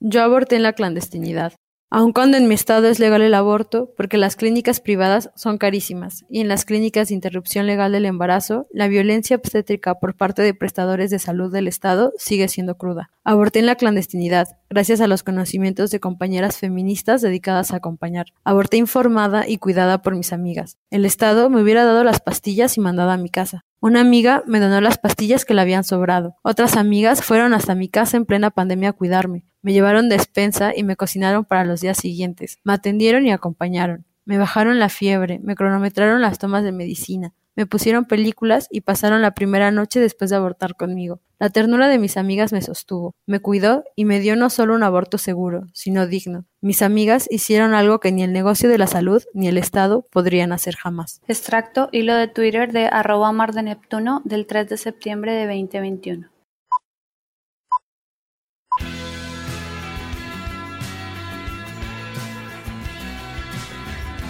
Yo aborté en la clandestinidad. Aun cuando en mi estado es legal el aborto, porque las clínicas privadas son carísimas, y en las clínicas de interrupción legal del embarazo, la violencia obstétrica por parte de prestadores de salud del Estado sigue siendo cruda. Aborté en la clandestinidad, gracias a los conocimientos de compañeras feministas dedicadas a acompañar. Aborté informada y cuidada por mis amigas. El Estado me hubiera dado las pastillas y mandado a mi casa. Una amiga me donó las pastillas que le habían sobrado. Otras amigas fueron hasta mi casa en plena pandemia a cuidarme. Me llevaron despensa y me cocinaron para los días siguientes. Me atendieron y acompañaron. Me bajaron la fiebre, me cronometraron las tomas de medicina, me pusieron películas y pasaron la primera noche después de abortar conmigo. La ternura de mis amigas me sostuvo, me cuidó y me dio no solo un aborto seguro, sino digno. Mis amigas hicieron algo que ni el negocio de la salud ni el Estado podrían hacer jamás. Extracto hilo de Twitter de arroba mar de Neptuno del 3 de septiembre de 2021.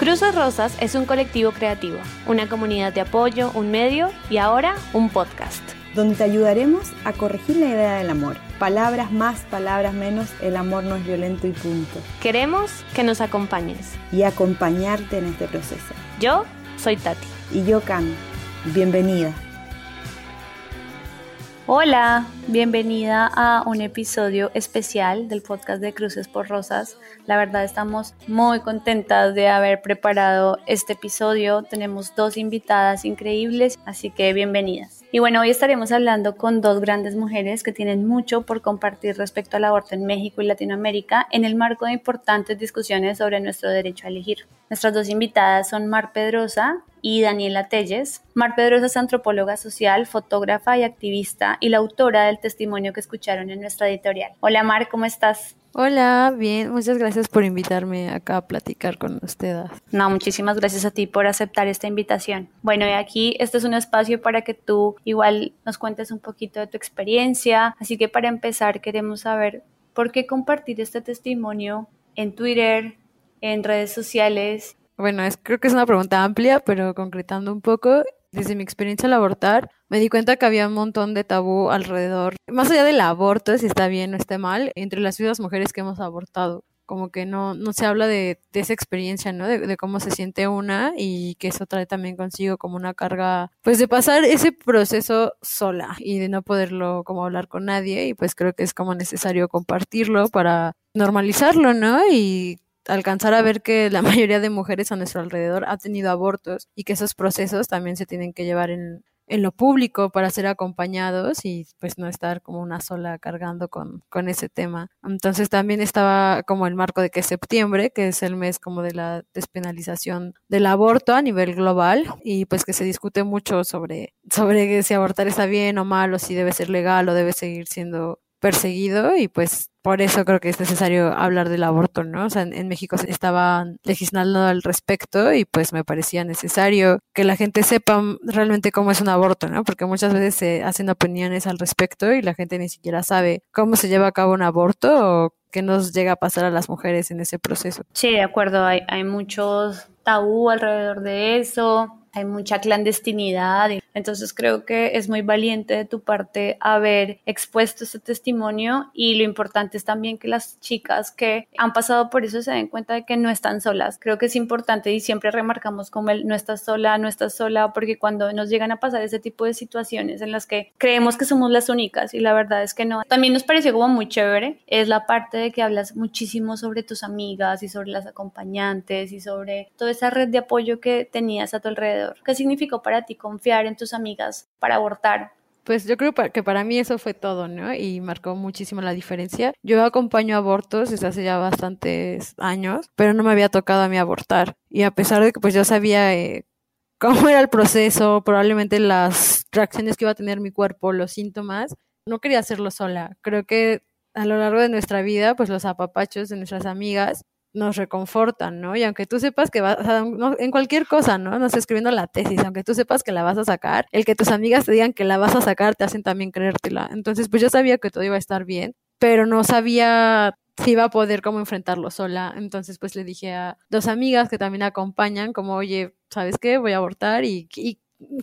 Cruces Rosas es un colectivo creativo, una comunidad de apoyo, un medio y ahora un podcast. Donde te ayudaremos a corregir la idea del amor. Palabras más, palabras menos, el amor no es violento y punto. Queremos que nos acompañes. Y acompañarte en este proceso. Yo soy Tati. Y yo Cami. Bienvenida. Hola, bienvenida a un episodio especial del podcast de Cruces por Rosas. La verdad estamos muy contentas de haber preparado este episodio. Tenemos dos invitadas increíbles, así que bienvenidas. Y bueno, hoy estaremos hablando con dos grandes mujeres que tienen mucho por compartir respecto al aborto en México y Latinoamérica en el marco de importantes discusiones sobre nuestro derecho a elegir. Nuestras dos invitadas son Mar Pedrosa y Daniela Telles. Mar Pedrosa es antropóloga social, fotógrafa y activista y la autora del testimonio que escucharon en nuestra editorial. Hola Mar, ¿cómo estás? Hola, bien, muchas gracias por invitarme acá a platicar con ustedes. No, muchísimas gracias a ti por aceptar esta invitación. Bueno, y aquí este es un espacio para que tú igual nos cuentes un poquito de tu experiencia, así que para empezar queremos saber por qué compartir este testimonio en Twitter, en redes sociales bueno, es, creo que es una pregunta amplia, pero concretando un poco, desde mi experiencia al abortar, me di cuenta que había un montón de tabú alrededor, más allá del aborto, si está bien o está mal, entre las mismas mujeres que hemos abortado. Como que no, no se habla de, esa experiencia, ¿no? De, de, cómo se siente una y que eso trae también consigo como una carga, pues de pasar ese proceso sola y de no poderlo como hablar con nadie y pues creo que es como necesario compartirlo para normalizarlo, ¿no? Y alcanzar a ver que la mayoría de mujeres a nuestro alrededor ha tenido abortos y que esos procesos también se tienen que llevar en, en lo público para ser acompañados y pues no estar como una sola cargando con, con ese tema. Entonces también estaba como el marco de que septiembre, que es el mes como de la despenalización del aborto a nivel global y pues que se discute mucho sobre, sobre si abortar está bien o mal o si debe ser legal o debe seguir siendo perseguido y pues por eso creo que es necesario hablar del aborto, ¿no? O sea, en, México se estaban legislando al respecto y pues me parecía necesario que la gente sepa realmente cómo es un aborto, ¿no? Porque muchas veces se hacen opiniones al respecto y la gente ni siquiera sabe cómo se lleva a cabo un aborto o qué nos llega a pasar a las mujeres en ese proceso. Sí, de acuerdo, hay, hay muchos tabú alrededor de eso hay mucha clandestinidad. Entonces creo que es muy valiente de tu parte haber expuesto este testimonio y lo importante es también que las chicas que han pasado por eso se den cuenta de que no están solas. Creo que es importante y siempre remarcamos como el no estás sola, no estás sola, porque cuando nos llegan a pasar ese tipo de situaciones en las que creemos que somos las únicas y la verdad es que no. También nos pareció como muy chévere es la parte de que hablas muchísimo sobre tus amigas y sobre las acompañantes y sobre toda esa red de apoyo que tenías a tu alrededor ¿Qué significó para ti confiar en tus amigas para abortar? Pues yo creo que para mí eso fue todo, ¿no? Y marcó muchísimo la diferencia. Yo acompaño abortos desde hace ya bastantes años, pero no me había tocado a mí abortar. Y a pesar de que pues yo sabía eh, cómo era el proceso, probablemente las reacciones que iba a tener mi cuerpo, los síntomas, no quería hacerlo sola. Creo que a lo largo de nuestra vida, pues los apapachos de nuestras amigas nos reconfortan, ¿no? Y aunque tú sepas que vas, en cualquier cosa, ¿no? No sé, escribiendo la tesis, aunque tú sepas que la vas a sacar, el que tus amigas te digan que la vas a sacar te hacen también creértela. Entonces, pues yo sabía que todo iba a estar bien, pero no sabía si iba a poder como enfrentarlo sola. Entonces, pues le dije a dos amigas que también acompañan, como, oye, ¿sabes qué? Voy a abortar y,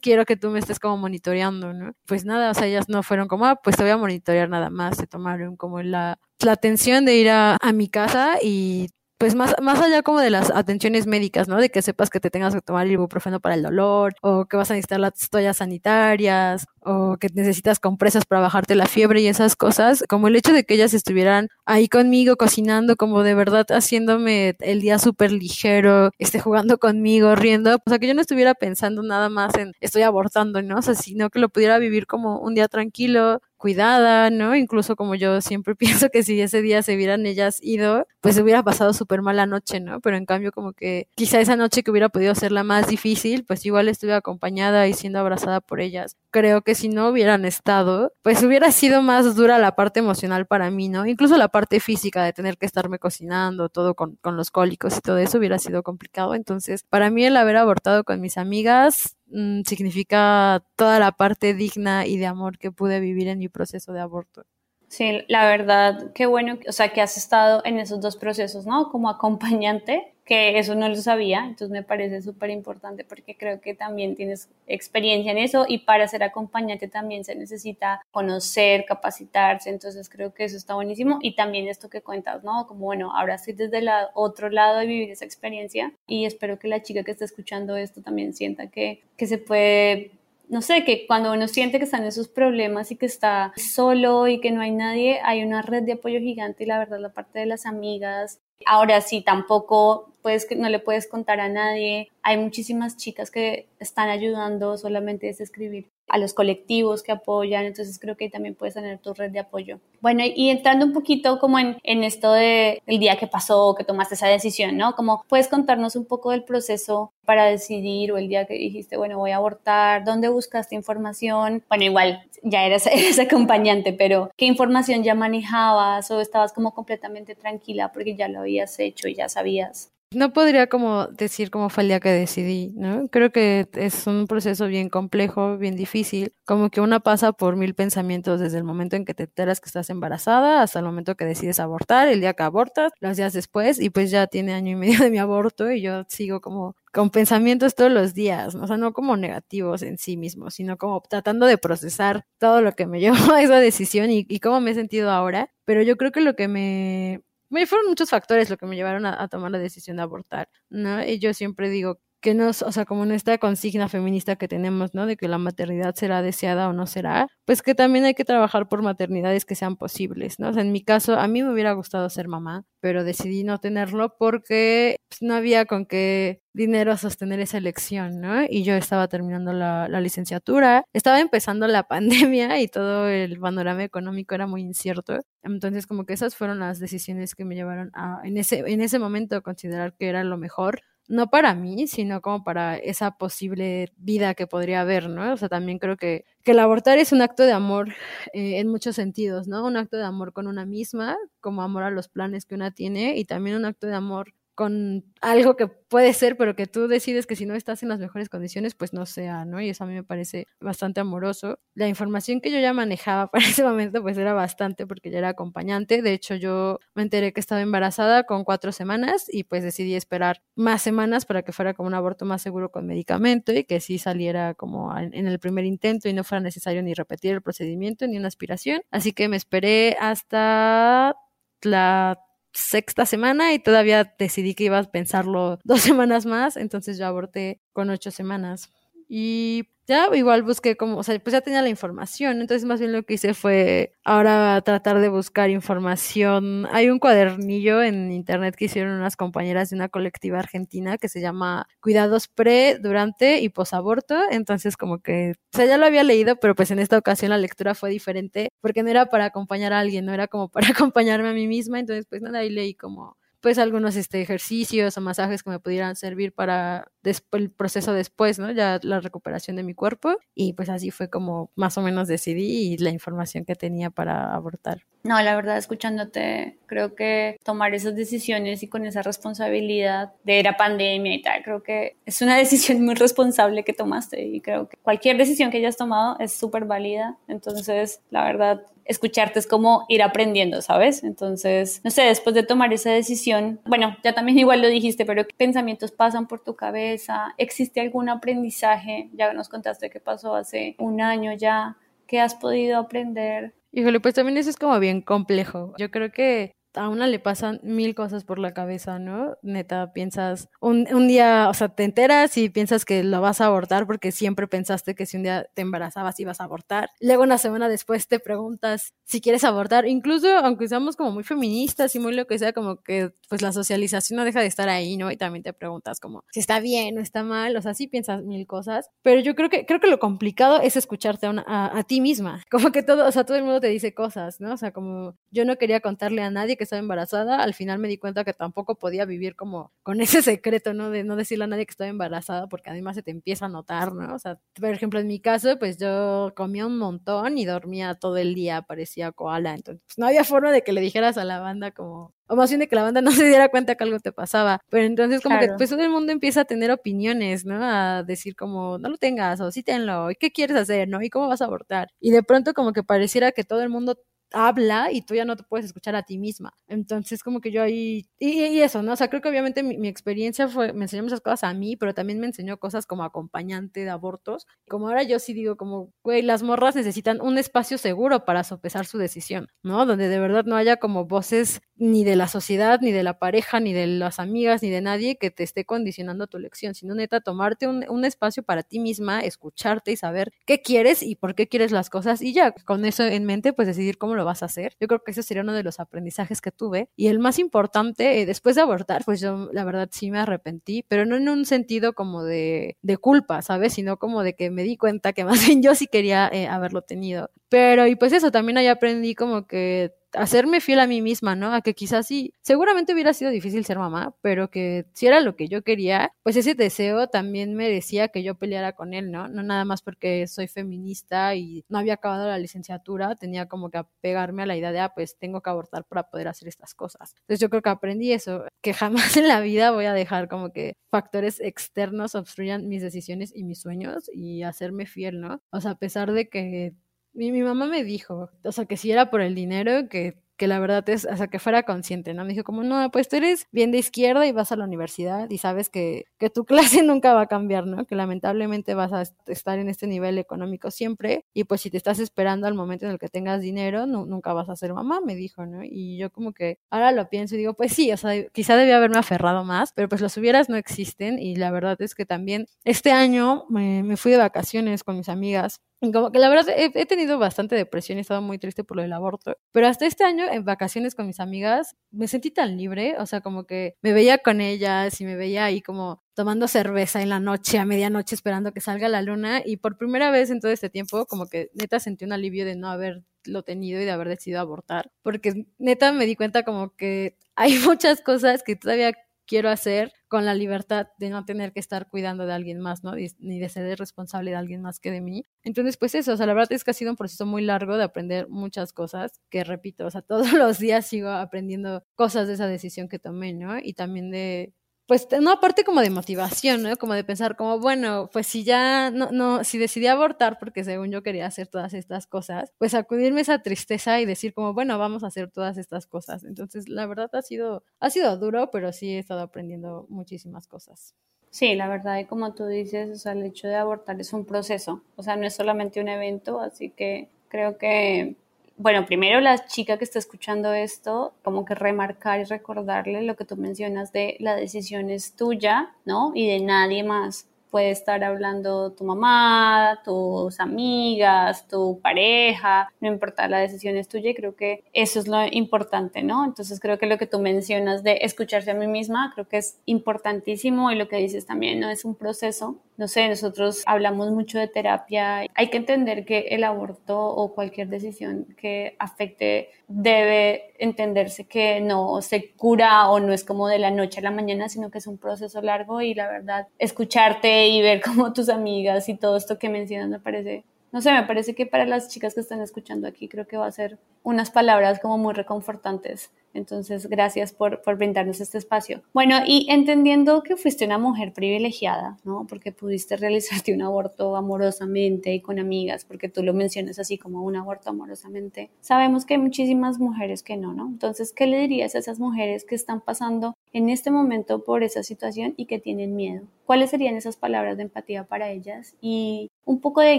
quiero que tú me estés como monitoreando, ¿no? Pues nada, o sea, ellas no fueron como, ah, pues te voy a monitorear nada más, se tomaron como la, la atención de ir a, a mi casa y pues más, más allá como de las atenciones médicas, ¿no? De que sepas que te tengas que tomar el ibuprofeno para el dolor, o que vas a necesitar las toallas sanitarias, o que necesitas compresas para bajarte la fiebre y esas cosas, como el hecho de que ellas estuvieran ahí conmigo cocinando, como de verdad haciéndome el día súper ligero, esté jugando conmigo, riendo, o sea, que yo no estuviera pensando nada más en estoy abortando, ¿no? O sea, sino que lo pudiera vivir como un día tranquilo, cuidada, ¿no? Incluso como yo siempre pienso que si ese día se hubieran ellas ido, pues hubiera pasado súper mala noche, ¿no? Pero en cambio como que quizá esa noche que hubiera podido ser la más difícil, pues igual estuve acompañada y siendo abrazada por ellas. Creo que si no hubieran estado, pues hubiera sido más dura la parte emocional para mí, ¿no? Incluso la parte física de tener que estarme cocinando, todo con, con los cólicos y todo eso hubiera sido complicado. Entonces, para mí el haber abortado con mis amigas Mm, significa toda la parte digna y de amor que pude vivir en mi proceso de aborto. Sí, la verdad, qué bueno, o sea, que has estado en esos dos procesos, ¿no? Como acompañante, que eso no lo sabía, entonces me parece súper importante porque creo que también tienes experiencia en eso y para ser acompañante también se necesita conocer, capacitarse, entonces creo que eso está buenísimo y también esto que cuentas, ¿no? Como bueno, ahora estoy desde el otro lado de vivir esa experiencia y espero que la chica que está escuchando esto también sienta que, que se puede no sé, que cuando uno siente que están en problemas y que está solo y que no hay nadie, hay una red de apoyo gigante y la verdad la parte de las amigas. Ahora sí, tampoco puedes, no le puedes contar a nadie. Hay muchísimas chicas que están ayudando, solamente es escribir a los colectivos que apoyan, entonces creo que también puedes tener tu red de apoyo. Bueno, y entrando un poquito como en, esto de el día que pasó, que tomaste esa decisión, ¿no? Como puedes contarnos un poco del proceso para decidir o el día que dijiste, bueno, voy a abortar, ¿dónde buscaste información? Bueno, igual ya eres, eres acompañante, pero ¿qué información ya manejabas o estabas como completamente tranquila porque ya lo habías hecho y ya sabías? No podría como decir cómo fue el día que decidí, ¿no? Creo que es un proceso bien complejo, bien difícil, como que una pasa por mil pensamientos desde el momento en que te enteras que estás embarazada hasta el momento que decides abortar, el día que abortas, los días después y pues ya tiene año y medio de mi aborto y yo sigo como con pensamientos todos los días, o sea, no como negativos en sí mismos, sino como tratando de procesar todo lo que me llevó a esa decisión y cómo me he sentido ahora, pero yo creo que lo que me fueron muchos factores lo que me llevaron a, tomar la decisión de abortar, ¿no? Y yo siempre digo que no, o sea, como en esta consigna feminista que tenemos, ¿no? De que la maternidad será deseada o no será, pues que también hay que trabajar por maternidades que sean posibles, ¿no? En mi caso, a mí me hubiera gustado ser mamá, pero decidí no tenerlo porque pues, no había con qué dinero sostener esa elección, ¿no? Y yo estaba terminando la, la licenciatura, estaba empezando la pandemia y todo el panorama económico era muy incierto. Entonces, como que esas fueron las decisiones que me llevaron a, en ese, en ese momento, considerar que era lo mejor no para mí, sino como para esa posible vida que podría haber, ¿no? O sea, también creo que, que el abortar es un acto de amor eh, en muchos sentidos, ¿no? Un acto de amor con una misma, como amor a los planes que una tiene, y también un acto de amor con algo que puede ser, pero que tú decides que si no estás en las mejores condiciones, pues no sea, ¿no? Y eso a mí me parece bastante amoroso. La información que yo ya manejaba para ese momento, pues era bastante porque ya era acompañante. De hecho, yo me enteré que estaba embarazada con cuatro semanas y pues decidí esperar más semanas para que fuera como un aborto más seguro con medicamento y que sí saliera como en el primer intento y no fuera necesario ni repetir el procedimiento ni una aspiración. Así que me esperé hasta la sexta semana y todavía decidí que iba a pensarlo dos semanas más, entonces yo aborté con ocho semanas. Y ya igual busqué como, o sea, pues ya tenía la información, entonces más bien lo que hice fue ahora tratar de buscar información. Hay un cuadernillo en internet que hicieron unas compañeras de una colectiva argentina que se llama Cuidados pre, durante y posaborto, entonces como que, o sea, ya lo había leído, pero pues en esta ocasión la lectura fue diferente porque no era para acompañar a alguien, no era como para acompañarme a mí misma, entonces pues nada, ahí leí como pues algunos este, ejercicios o masajes que me pudieran servir para el proceso después, ¿no? Ya la recuperación de mi cuerpo y pues así fue como más o menos decidí y la información que tenía para abortar. No, la verdad, escuchándote, creo que tomar esas decisiones y con esa responsabilidad de la pandemia y tal, creo que es una decisión muy responsable que tomaste y creo que cualquier decisión que hayas tomado es súper válida. Entonces, la verdad, escucharte es como ir aprendiendo, ¿sabes? Entonces, no sé, después de tomar esa decisión, bueno, ya también igual lo dijiste, pero ¿qué pensamientos pasan por tu cabeza? ¿Existe algún aprendizaje? Ya nos contaste que pasó hace un año ya. ¿Qué has podido aprender? Híjole, pues también eso es como bien complejo. Yo creo que a una le pasan mil cosas por la cabeza, ¿no? Neta, piensas, un, un, día, o sea, te enteras y piensas que lo vas a abortar porque siempre pensaste que si un día te embarazabas ibas a abortar. Luego una semana después te preguntas si quieres abortar, incluso aunque seamos como muy feministas y muy lo que sea, como que pues la socialización no deja de estar ahí, ¿no? Y también te preguntas como si está bien o está mal, o sea, sí piensas mil cosas, pero yo creo que, creo que lo complicado es escucharte a, a, a ti misma, como que todo, o sea, todo el mundo te dice cosas, ¿no? O sea, como yo no quería contarle a nadie que estaba embarazada, al final me di cuenta que tampoco podía vivir como con ese secreto, ¿no? De no decirle a nadie que estaba embarazada, porque además se te empieza a notar, ¿no? O sea, por ejemplo, en mi caso, pues yo comía un montón y dormía todo el día, parecía koala, entonces pues, no había forma de que le dijeras a la banda como, o más bien de que la banda no se diera cuenta que algo te pasaba. Pero entonces como claro. que pues todo el mundo empieza a tener opiniones, ¿no? A decir como, no lo tengas, o sí tenlo, ¿y qué quieres hacer, no? ¿Y cómo vas a abortar? Y de pronto como que pareciera que todo el mundo habla y tú ya no te puedes escuchar a ti misma. Entonces, como que yo ahí, y, y eso, ¿no? O sea, creo que obviamente mi, mi, experiencia fue, me enseñó muchas cosas a mí, pero también me enseñó cosas como acompañante de abortos. Como ahora yo sí digo, como, güey, las morras necesitan un espacio seguro para sopesar su decisión, ¿no? Donde de verdad no haya como voces ni de la sociedad, ni de la pareja, ni de las amigas, ni de nadie que te esté condicionando tu elección, sino neta tomarte un, un espacio para ti misma, escucharte y saber qué quieres y por qué quieres las cosas y ya con eso en mente, pues decidir cómo lo vas a hacer. Yo creo que ese sería uno de los aprendizajes que tuve. Y el más importante, eh, después de abortar, pues yo la verdad sí me arrepentí, pero no en un sentido como de, de culpa, ¿sabes? Sino como de que me di cuenta que más bien yo sí quería eh, haberlo tenido. Pero, y pues eso, también ahí aprendí como que hacerme fiel a mí misma, ¿no? A que quizás sí, seguramente hubiera sido difícil ser mamá, pero que si era lo que yo quería, pues ese deseo también merecía que yo peleara con él, ¿no? No nada más porque soy feminista y no había acabado la licenciatura, tenía como que apegarme a la idea de, ah, pues tengo que abortar para poder hacer estas cosas. Entonces yo creo que aprendí eso, que jamás en la vida voy a dejar como que factores externos obstruyan mis decisiones y mis sueños y hacerme fiel, ¿no? O sea, a pesar de que mi, mi mamá me dijo, o sea, que si era por el dinero, que que la verdad es, o sea, que fuera consciente, ¿no? Me dijo como, no, pues tú eres bien de izquierda y vas a la universidad y sabes que, que tu clase nunca va a cambiar, ¿no? Que lamentablemente vas a estar en este nivel económico siempre y pues si te estás esperando al momento en el que tengas dinero, no, nunca vas a ser mamá, me dijo, ¿no? Y yo como que ahora lo pienso y digo, pues sí, o sea, quizá debía haberme aferrado más, pero pues los hubieras no existen y la verdad es que también este año me, me fui de vacaciones con mis amigas como que la verdad he, tenido bastante depresión y he estado muy triste por lo del aborto, pero hasta este año en vacaciones con mis amigas me sentí tan libre, o sea, como que me veía con ellas y me veía ahí como tomando cerveza en la noche, a medianoche, esperando que salga la luna y por primera vez en todo este tiempo como que neta sentí un alivio de no haberlo tenido y de haber decidido abortar, porque neta me di cuenta como que hay muchas cosas que todavía quiero hacer con la libertad de no tener que estar cuidando de alguien más, ¿no? Ni de ser responsable de alguien más que de mí. Entonces, pues eso, o sea, la verdad es que ha sido un proceso muy largo de aprender muchas cosas, que repito, o sea, todos los días sigo aprendiendo cosas de esa decisión que tomé, ¿no? Y también de pues no aparte como de motivación, ¿no? Como de pensar como, bueno, pues si ya no, no, si decidí abortar porque según yo quería hacer todas estas cosas, pues sacudirme esa tristeza y decir como, bueno, vamos a hacer todas estas cosas. Entonces, la verdad ha sido, ha sido duro, pero sí he estado aprendiendo muchísimas cosas. Sí, la verdad, y como tú dices, o sea, el hecho de abortar es un proceso, o sea, no es solamente un evento, así que creo que bueno, primero la chica que está escuchando esto, como que remarcar y recordarle lo que tú mencionas de la decisión es tuya, ¿no? Y de nadie más puede estar hablando tu mamá, tus amigas, tu pareja, no importa, la decisión es tuya y creo que eso es lo importante, ¿no? Entonces creo que lo que tú mencionas de escucharse a mí misma, creo que es importantísimo y lo que dices también, ¿no? Es un proceso. No sé, nosotros hablamos mucho de terapia. Hay que entender que el aborto o cualquier decisión que afecte debe entenderse que no se cura o no es como de la noche a la mañana, sino que es un proceso largo y la verdad, escucharte y ver como tus amigas y todo esto que mencionas me parece, no sé, me parece que para las chicas que están escuchando aquí creo que va a ser unas palabras como muy reconfortantes. Entonces, gracias por, por brindarnos este espacio. Bueno, y entendiendo que fuiste una mujer privilegiada, ¿no? Porque pudiste realizarte un aborto amorosamente y con amigas, porque tú lo mencionas así como un aborto amorosamente. Sabemos que hay muchísimas mujeres que no, ¿no? Entonces, ¿qué le dirías a esas mujeres que están pasando en este momento por esa situación y que tienen miedo? ¿Cuáles serían esas palabras de empatía para ellas? Y un poco de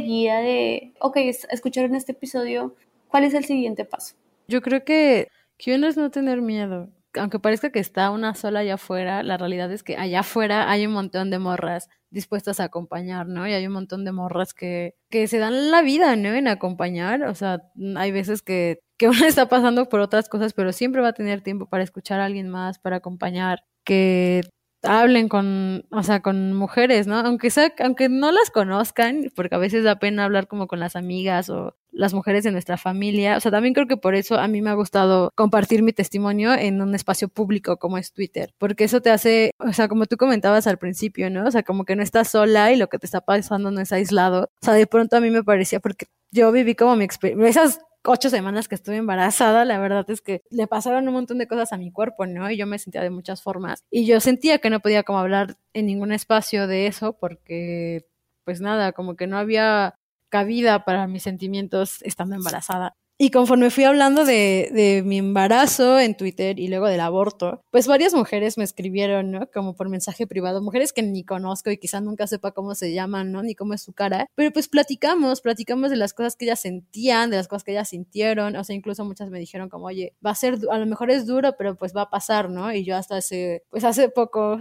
guía de, ok, escucharon este episodio, ¿cuál es el siguiente paso? Yo creo que, que uno es no tener miedo. Aunque parezca que está una sola allá afuera, la realidad es que allá afuera hay un montón de morras dispuestas a acompañar, ¿no? Y hay un montón de morras que, que se dan la vida, ¿no? En acompañar. O sea, hay veces que, que uno está pasando por otras cosas, pero siempre va a tener tiempo para escuchar a alguien más, para acompañar, que hablen con, o sea, con mujeres, ¿no? Aunque sea, aunque no las conozcan, porque a veces da pena hablar como con las amigas o las mujeres de nuestra familia. O sea, también creo que por eso a mí me ha gustado compartir mi testimonio en un espacio público como es Twitter, porque eso te hace, o sea, como tú comentabas al principio, ¿no? O sea, como que no estás sola y lo que te está pasando no es aislado. O sea, de pronto a mí me parecía, porque yo viví como mi experiencia, esas ocho semanas que estuve embarazada, la verdad es que le pasaron un montón de cosas a mi cuerpo, ¿no? Y yo me sentía de muchas formas. Y yo sentía que no podía como hablar en ningún espacio de eso porque, pues nada, como que no había cabida para mis sentimientos estando embarazada. Y conforme fui hablando de, de, mi embarazo en Twitter y luego del aborto, pues varias mujeres me escribieron, ¿no? Como por mensaje privado, mujeres que ni conozco y quizá nunca sepa cómo se llaman, ¿no? Ni cómo es su cara, pero pues platicamos, platicamos de las cosas que ellas sentían, de las cosas que ellas sintieron, o sea, incluso muchas me dijeron como, oye, va a ser, a lo mejor es duro, pero pues va a pasar, ¿no? Y yo hasta hace, pues hace poco,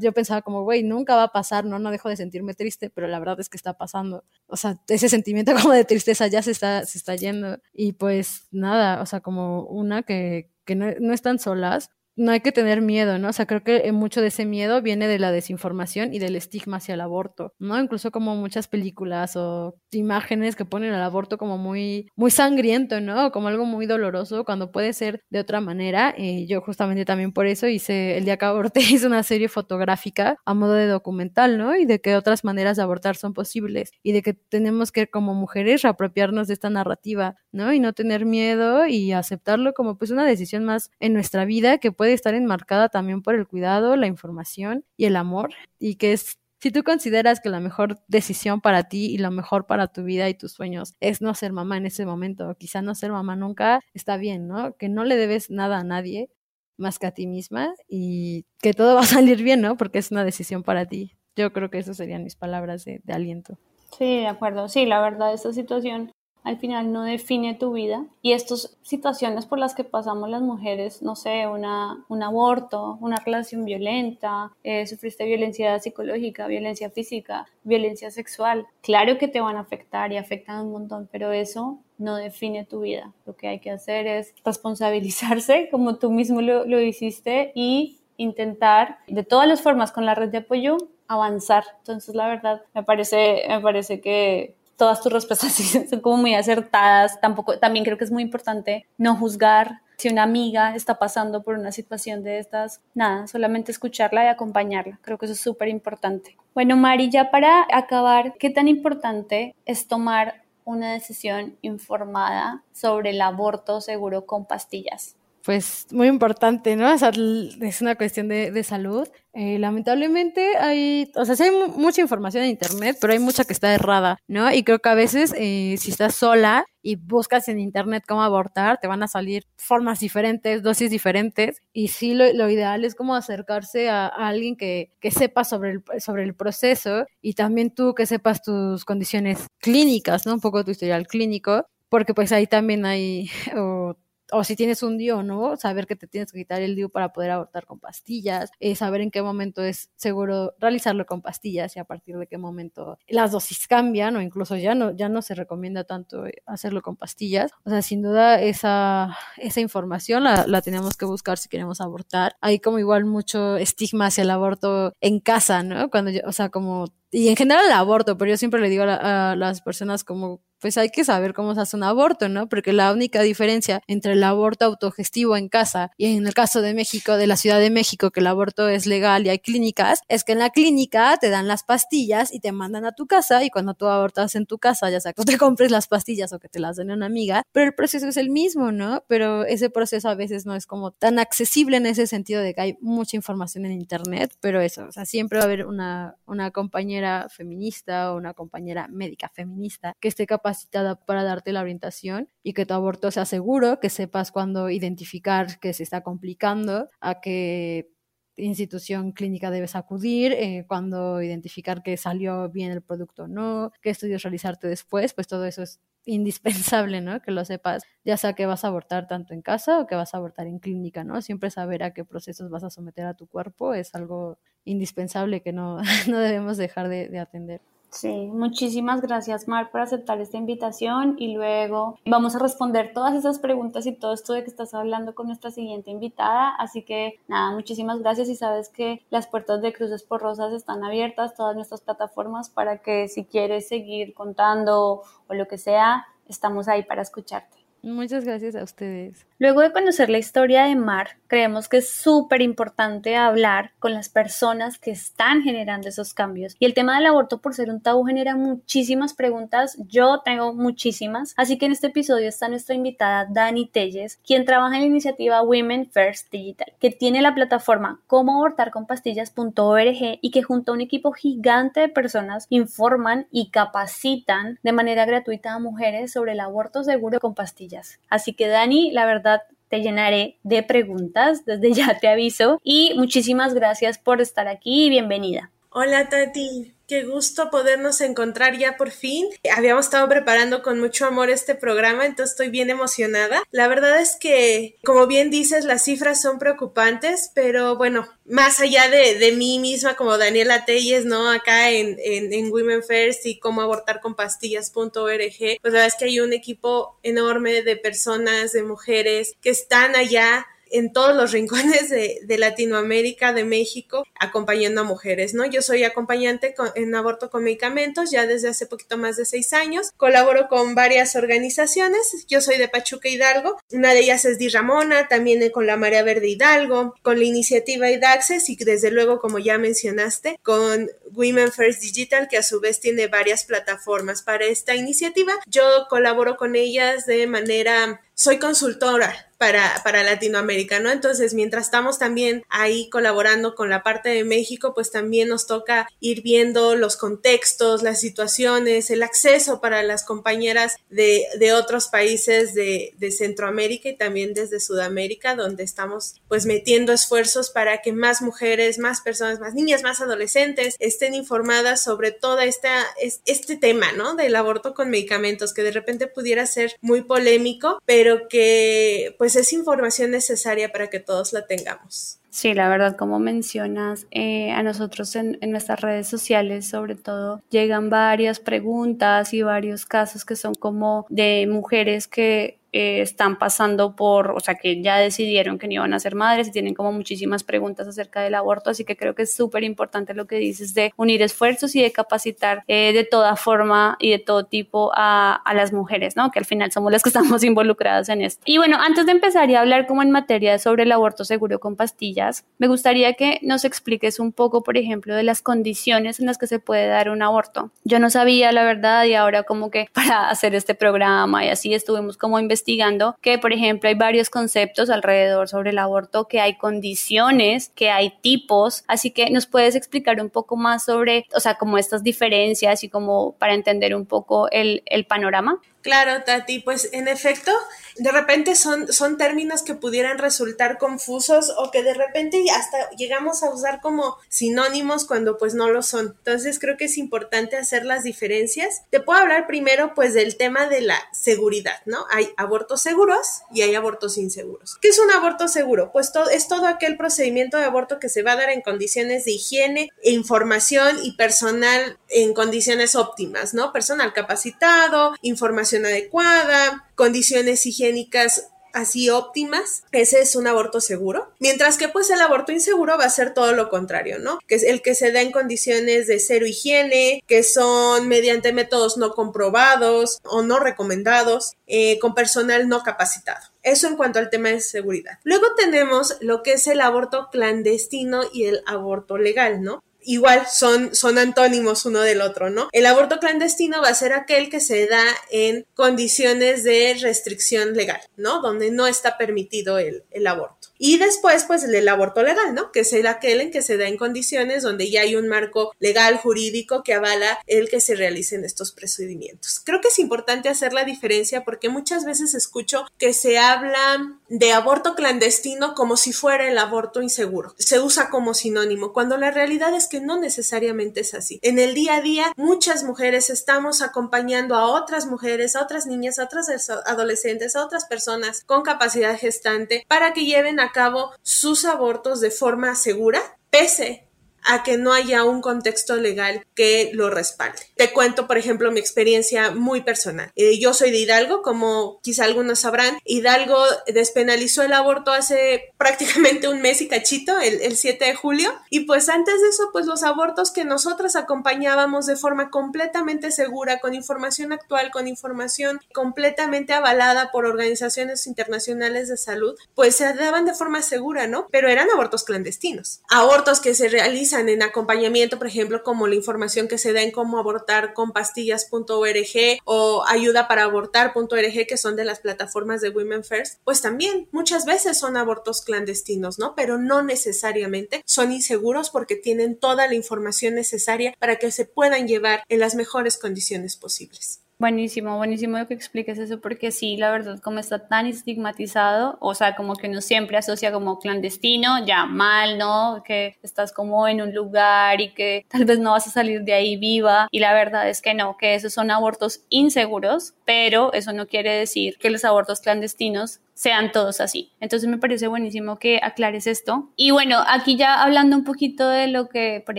yo pensaba como, güey, nunca va a pasar, ¿no? No dejo de sentirme triste, pero la verdad es que está pasando. O sea, ese sentimiento como de tristeza ya se está, se está yendo. Pues nada, o sea, como una que, que no, no están solas, no hay que tener miedo, ¿no? O sea, creo que mucho de ese miedo viene de la desinformación y del estigma hacia el aborto, ¿no? Incluso como muchas películas o imágenes que ponen al aborto como muy, muy sangriento, ¿no? Como algo muy doloroso cuando puede ser de otra manera. Y yo justamente también por eso hice, el día que aborté, hice una serie fotográfica a modo de documental, ¿no? Y de que otras maneras de abortar son posibles y de que tenemos que como mujeres reapropiarnos de esta narrativa, ¿no? Y no tener miedo y aceptarlo como pues una decisión más en nuestra vida que puede puede estar enmarcada también por el cuidado, la información y el amor, y que es si tú consideras que la mejor decisión para ti y lo mejor para tu vida y tus sueños es no ser mamá en ese momento, quizá no ser mamá nunca, está bien, ¿no? Que no le debes nada a nadie más que a ti misma y que todo va a salir bien, ¿no? Porque es una decisión para ti. Yo creo que esas serían mis palabras de, de aliento. Sí, de acuerdo. Sí, la verdad, esta situación al final no define tu vida. Y estas situaciones por las que pasamos las mujeres, no sé, una, un aborto, una relación violenta, eh, sufriste violencia psicológica, violencia física, violencia sexual, claro que te van a afectar y afectan un montón, pero eso no define tu vida. Lo que hay que hacer es responsabilizarse, como tú mismo lo, lo hiciste, y intentar de todas las formas con la red de apoyo avanzar. Entonces, la verdad, me parece, me parece que todas tus respuestas son como muy acertadas. Tampoco, también creo que es muy importante no juzgar si una amiga está pasando por una situación de estas, nada, solamente escucharla y acompañarla. Creo que eso es súper importante. Bueno, Mari, ya para acabar, ¿qué tan importante es tomar una decisión informada sobre el aborto seguro con pastillas? Pues muy importante, ¿no? O sea, es una cuestión de, de salud. Eh, lamentablemente hay, o sea, sí hay mucha información en internet, pero hay mucha que está errada, ¿no? Y creo que a veces eh, si estás sola y buscas en internet cómo abortar, te van a salir formas diferentes, dosis diferentes, y sí lo, lo ideal es como acercarse a, a, alguien que, que sepa sobre el, sobre el proceso y también tú que sepas tus condiciones clínicas, ¿no? Un poco tu historial clínico, porque pues ahí también hay... Oh, o si tienes un DIO, ¿no? Saber que te tienes que quitar el DIO para poder abortar con pastillas, eh, saber en qué momento es seguro realizarlo con pastillas y a partir de qué momento las dosis cambian o incluso ya no, ya no se recomienda tanto hacerlo con pastillas. O sea, sin duda esa, esa información la, la tenemos que buscar si queremos abortar. Hay como igual mucho estigma hacia el aborto en casa, ¿no? Cuando o sea, como y en general el aborto, pero yo siempre le digo a, las personas como, pues hay que saber cómo se hace un aborto, ¿no? Porque la única diferencia entre el aborto autogestivo en casa y en el caso de México, de la Ciudad de México, que el aborto es legal y hay clínicas, es que en la clínica te dan las pastillas y te mandan a tu casa y cuando tú abortas en tu casa, ya sea que te compres las pastillas o que te las den una amiga, pero el proceso es el mismo, ¿no? Pero ese proceso a veces no es como tan accesible en ese sentido de que hay mucha información en internet, pero eso, o sea, siempre va a haber una, una compañía feminista o una compañera médica feminista que esté capacitada para darte la orientación y que tu aborto sea seguro, que sepas cuándo identificar que se está complicando, a que institución clínica debes acudir, eh, cuándo identificar que salió bien el producto o no, qué estudios realizarte después, pues todo eso es indispensable, ¿no? Que lo sepas, ya sea que vas a abortar tanto en casa o que vas a abortar en clínica, ¿no? Siempre saber a qué procesos vas a someter a tu cuerpo es algo indispensable que no, no debemos dejar de atender. Sí, muchísimas gracias Mar por aceptar esta invitación y luego vamos a responder todas esas preguntas y todo esto de que estás hablando con nuestra siguiente invitada. Así que nada, muchísimas gracias y sabes que las puertas de Cruces por Rosas están abiertas, todas nuestras plataformas para que si quieres seguir contando o lo que sea, estamos ahí para escucharte. Muchas gracias a ustedes. Luego de conocer la historia de Mar, creemos que es súper importante hablar con las personas que están generando esos cambios. Y el tema del aborto, por ser un tabú, genera muchísimas preguntas. Yo tengo muchísimas. Así que en este episodio está nuestra invitada Dani Telles, quien trabaja en la iniciativa Women First Digital, que tiene la plataforma como abortar con pastillas.org y que junto a un equipo gigante de personas informan y capacitan de manera gratuita a mujeres sobre el aborto seguro con pastillas Así que Dani, la verdad, te llenaré de preguntas, desde ya te aviso. Y muchísimas gracias por estar aquí y bienvenida. Hola Tati, Qué gusto podernos encontrar ya por fin. Habíamos estado preparando con mucho amor este programa, entonces estoy bien emocionada. La verdad es que, como bien dices, las cifras son preocupantes, pero bueno, más allá de, mí misma como Daniela Telles, ¿no? Acá en, en, en Women First y cómo abortar con pastillas.org, pues la verdad es que hay un equipo enorme de personas, de mujeres que están allá en todos los rincones de, Latinoamérica, de México, acompañando a mujeres, ¿no? Yo soy acompañante en aborto con medicamentos ya desde hace poquito más de seis años. Colaboro con varias organizaciones. Yo soy de Pachuca Hidalgo. Una de ellas es Di Ramona, también con la Marea Verde Hidalgo, con la iniciativa IDAXES y desde luego, como ya mencionaste, con Women First Digital, que a su vez tiene varias plataformas para esta iniciativa. Yo colaboro con ellas de manera soy consultora para, para Latinoamérica, ¿no? Entonces, mientras estamos también ahí colaborando con la parte de México, pues también nos toca ir viendo los contextos, las situaciones, el acceso para las compañeras de, de otros países de, de Centroamérica y también desde Sudamérica, donde estamos pues metiendo esfuerzos para que más mujeres, más personas, más niñas, más adolescentes estén informadas sobre todo este tema, ¿no? Del aborto con medicamentos, que de repente pudiera ser muy polémico, pero pero que pues es información necesaria para que todos la tengamos. Sí, la verdad, como mencionas, eh, a nosotros en, en, nuestras redes sociales, sobre todo, llegan varias preguntas y varios casos que son como de mujeres que eh, están pasando por, o sea, que ya decidieron que no iban a ser madres y tienen como muchísimas preguntas acerca del aborto, así que creo que es súper importante lo que dices de unir esfuerzos y de capacitar eh, de toda forma y de todo tipo a, a, las mujeres, ¿no? Que al final somos las que estamos involucradas en esto. Y bueno, antes de empezar y hablar como en materia sobre el aborto seguro con pastillas, me gustaría que nos expliques un poco, por ejemplo, de las condiciones en las que se puede dar un aborto. Yo no sabía la verdad y ahora como que para hacer este programa y así estuvimos como investigando investigando que, por ejemplo, hay varios conceptos alrededor sobre el aborto, que hay condiciones, que hay tipos, así que nos puedes explicar un poco más sobre, o sea, como estas diferencias y como para entender un poco el, el panorama. Claro, Tati, pues en efecto, de repente son, son términos que pudieran resultar confusos o que de repente hasta llegamos a usar como sinónimos cuando pues no lo son. Entonces creo que es importante hacer las diferencias. Te puedo hablar primero pues del tema de la seguridad, ¿no? Hay abortos seguros y hay abortos inseguros. ¿Qué es un aborto seguro? Pues todo, es todo aquel procedimiento de aborto que se va a dar en condiciones de higiene, e información y personal en condiciones óptimas, ¿no? Personal capacitado, información adecuada, condiciones higiénicas así óptimas, ese es un aborto seguro. Mientras que pues el aborto inseguro va a ser todo lo contrario, ¿no? Que es el que se da en condiciones de cero higiene, que son mediante métodos no comprobados o no recomendados, eh, con personal no capacitado. Eso en cuanto al tema de seguridad. Luego tenemos lo que es el aborto clandestino y el aborto legal, ¿no? Igual son, son antónimos uno del otro, ¿no? El aborto clandestino va a ser aquel que se da en condiciones de restricción legal, ¿no? Donde no está permitido el, el aborto. Y después, pues, el aborto legal, ¿no? Que es el aquel en que se da en condiciones donde ya hay un marco legal, jurídico, que avala el que se realicen estos procedimientos. Creo que es importante hacer la diferencia porque muchas veces escucho que se habla de aborto clandestino como si fuera el aborto inseguro. Se usa como sinónimo, cuando la realidad es que no necesariamente es así. En el día a día, muchas mujeres estamos acompañando a otras mujeres, a otras niñas, a otras adolescentes, a otras personas con capacidad gestante para que lleven a cabo sus abortos de forma segura, pese a que no haya un contexto legal que lo respalde. Te cuento, por ejemplo, mi experiencia muy personal. Eh, yo soy de Hidalgo, como quizá algunos sabrán. Hidalgo despenalizó el aborto hace prácticamente un mes y cachito, el, el 7 de julio. Y pues antes de eso, pues los abortos que nosotras acompañábamos de forma completamente segura, con información actual, con información completamente avalada por organizaciones internacionales de salud, pues se daban de forma segura, ¿no? Pero eran abortos clandestinos. Abortos que se realizan en acompañamiento, por ejemplo, como la información que se da en cómo abortar con pastillas.org o ayuda para abortar.org, que son de las plataformas de Women First, pues también muchas veces son abortos clandestinos, ¿no? Pero no necesariamente son inseguros porque tienen toda la información necesaria para que se puedan llevar en las mejores condiciones posibles. Buenísimo, buenísimo que expliques eso, porque sí, la verdad, como está tan estigmatizado, o sea, como que uno siempre asocia como clandestino, ya mal, ¿no? Que estás como en un lugar y que tal vez no vas a salir de ahí viva, y la verdad es que no, que esos son abortos inseguros, pero eso no quiere decir que los abortos clandestinos sean todos así. Entonces me parece buenísimo que aclares esto. Y bueno, aquí ya hablando un poquito de lo que, por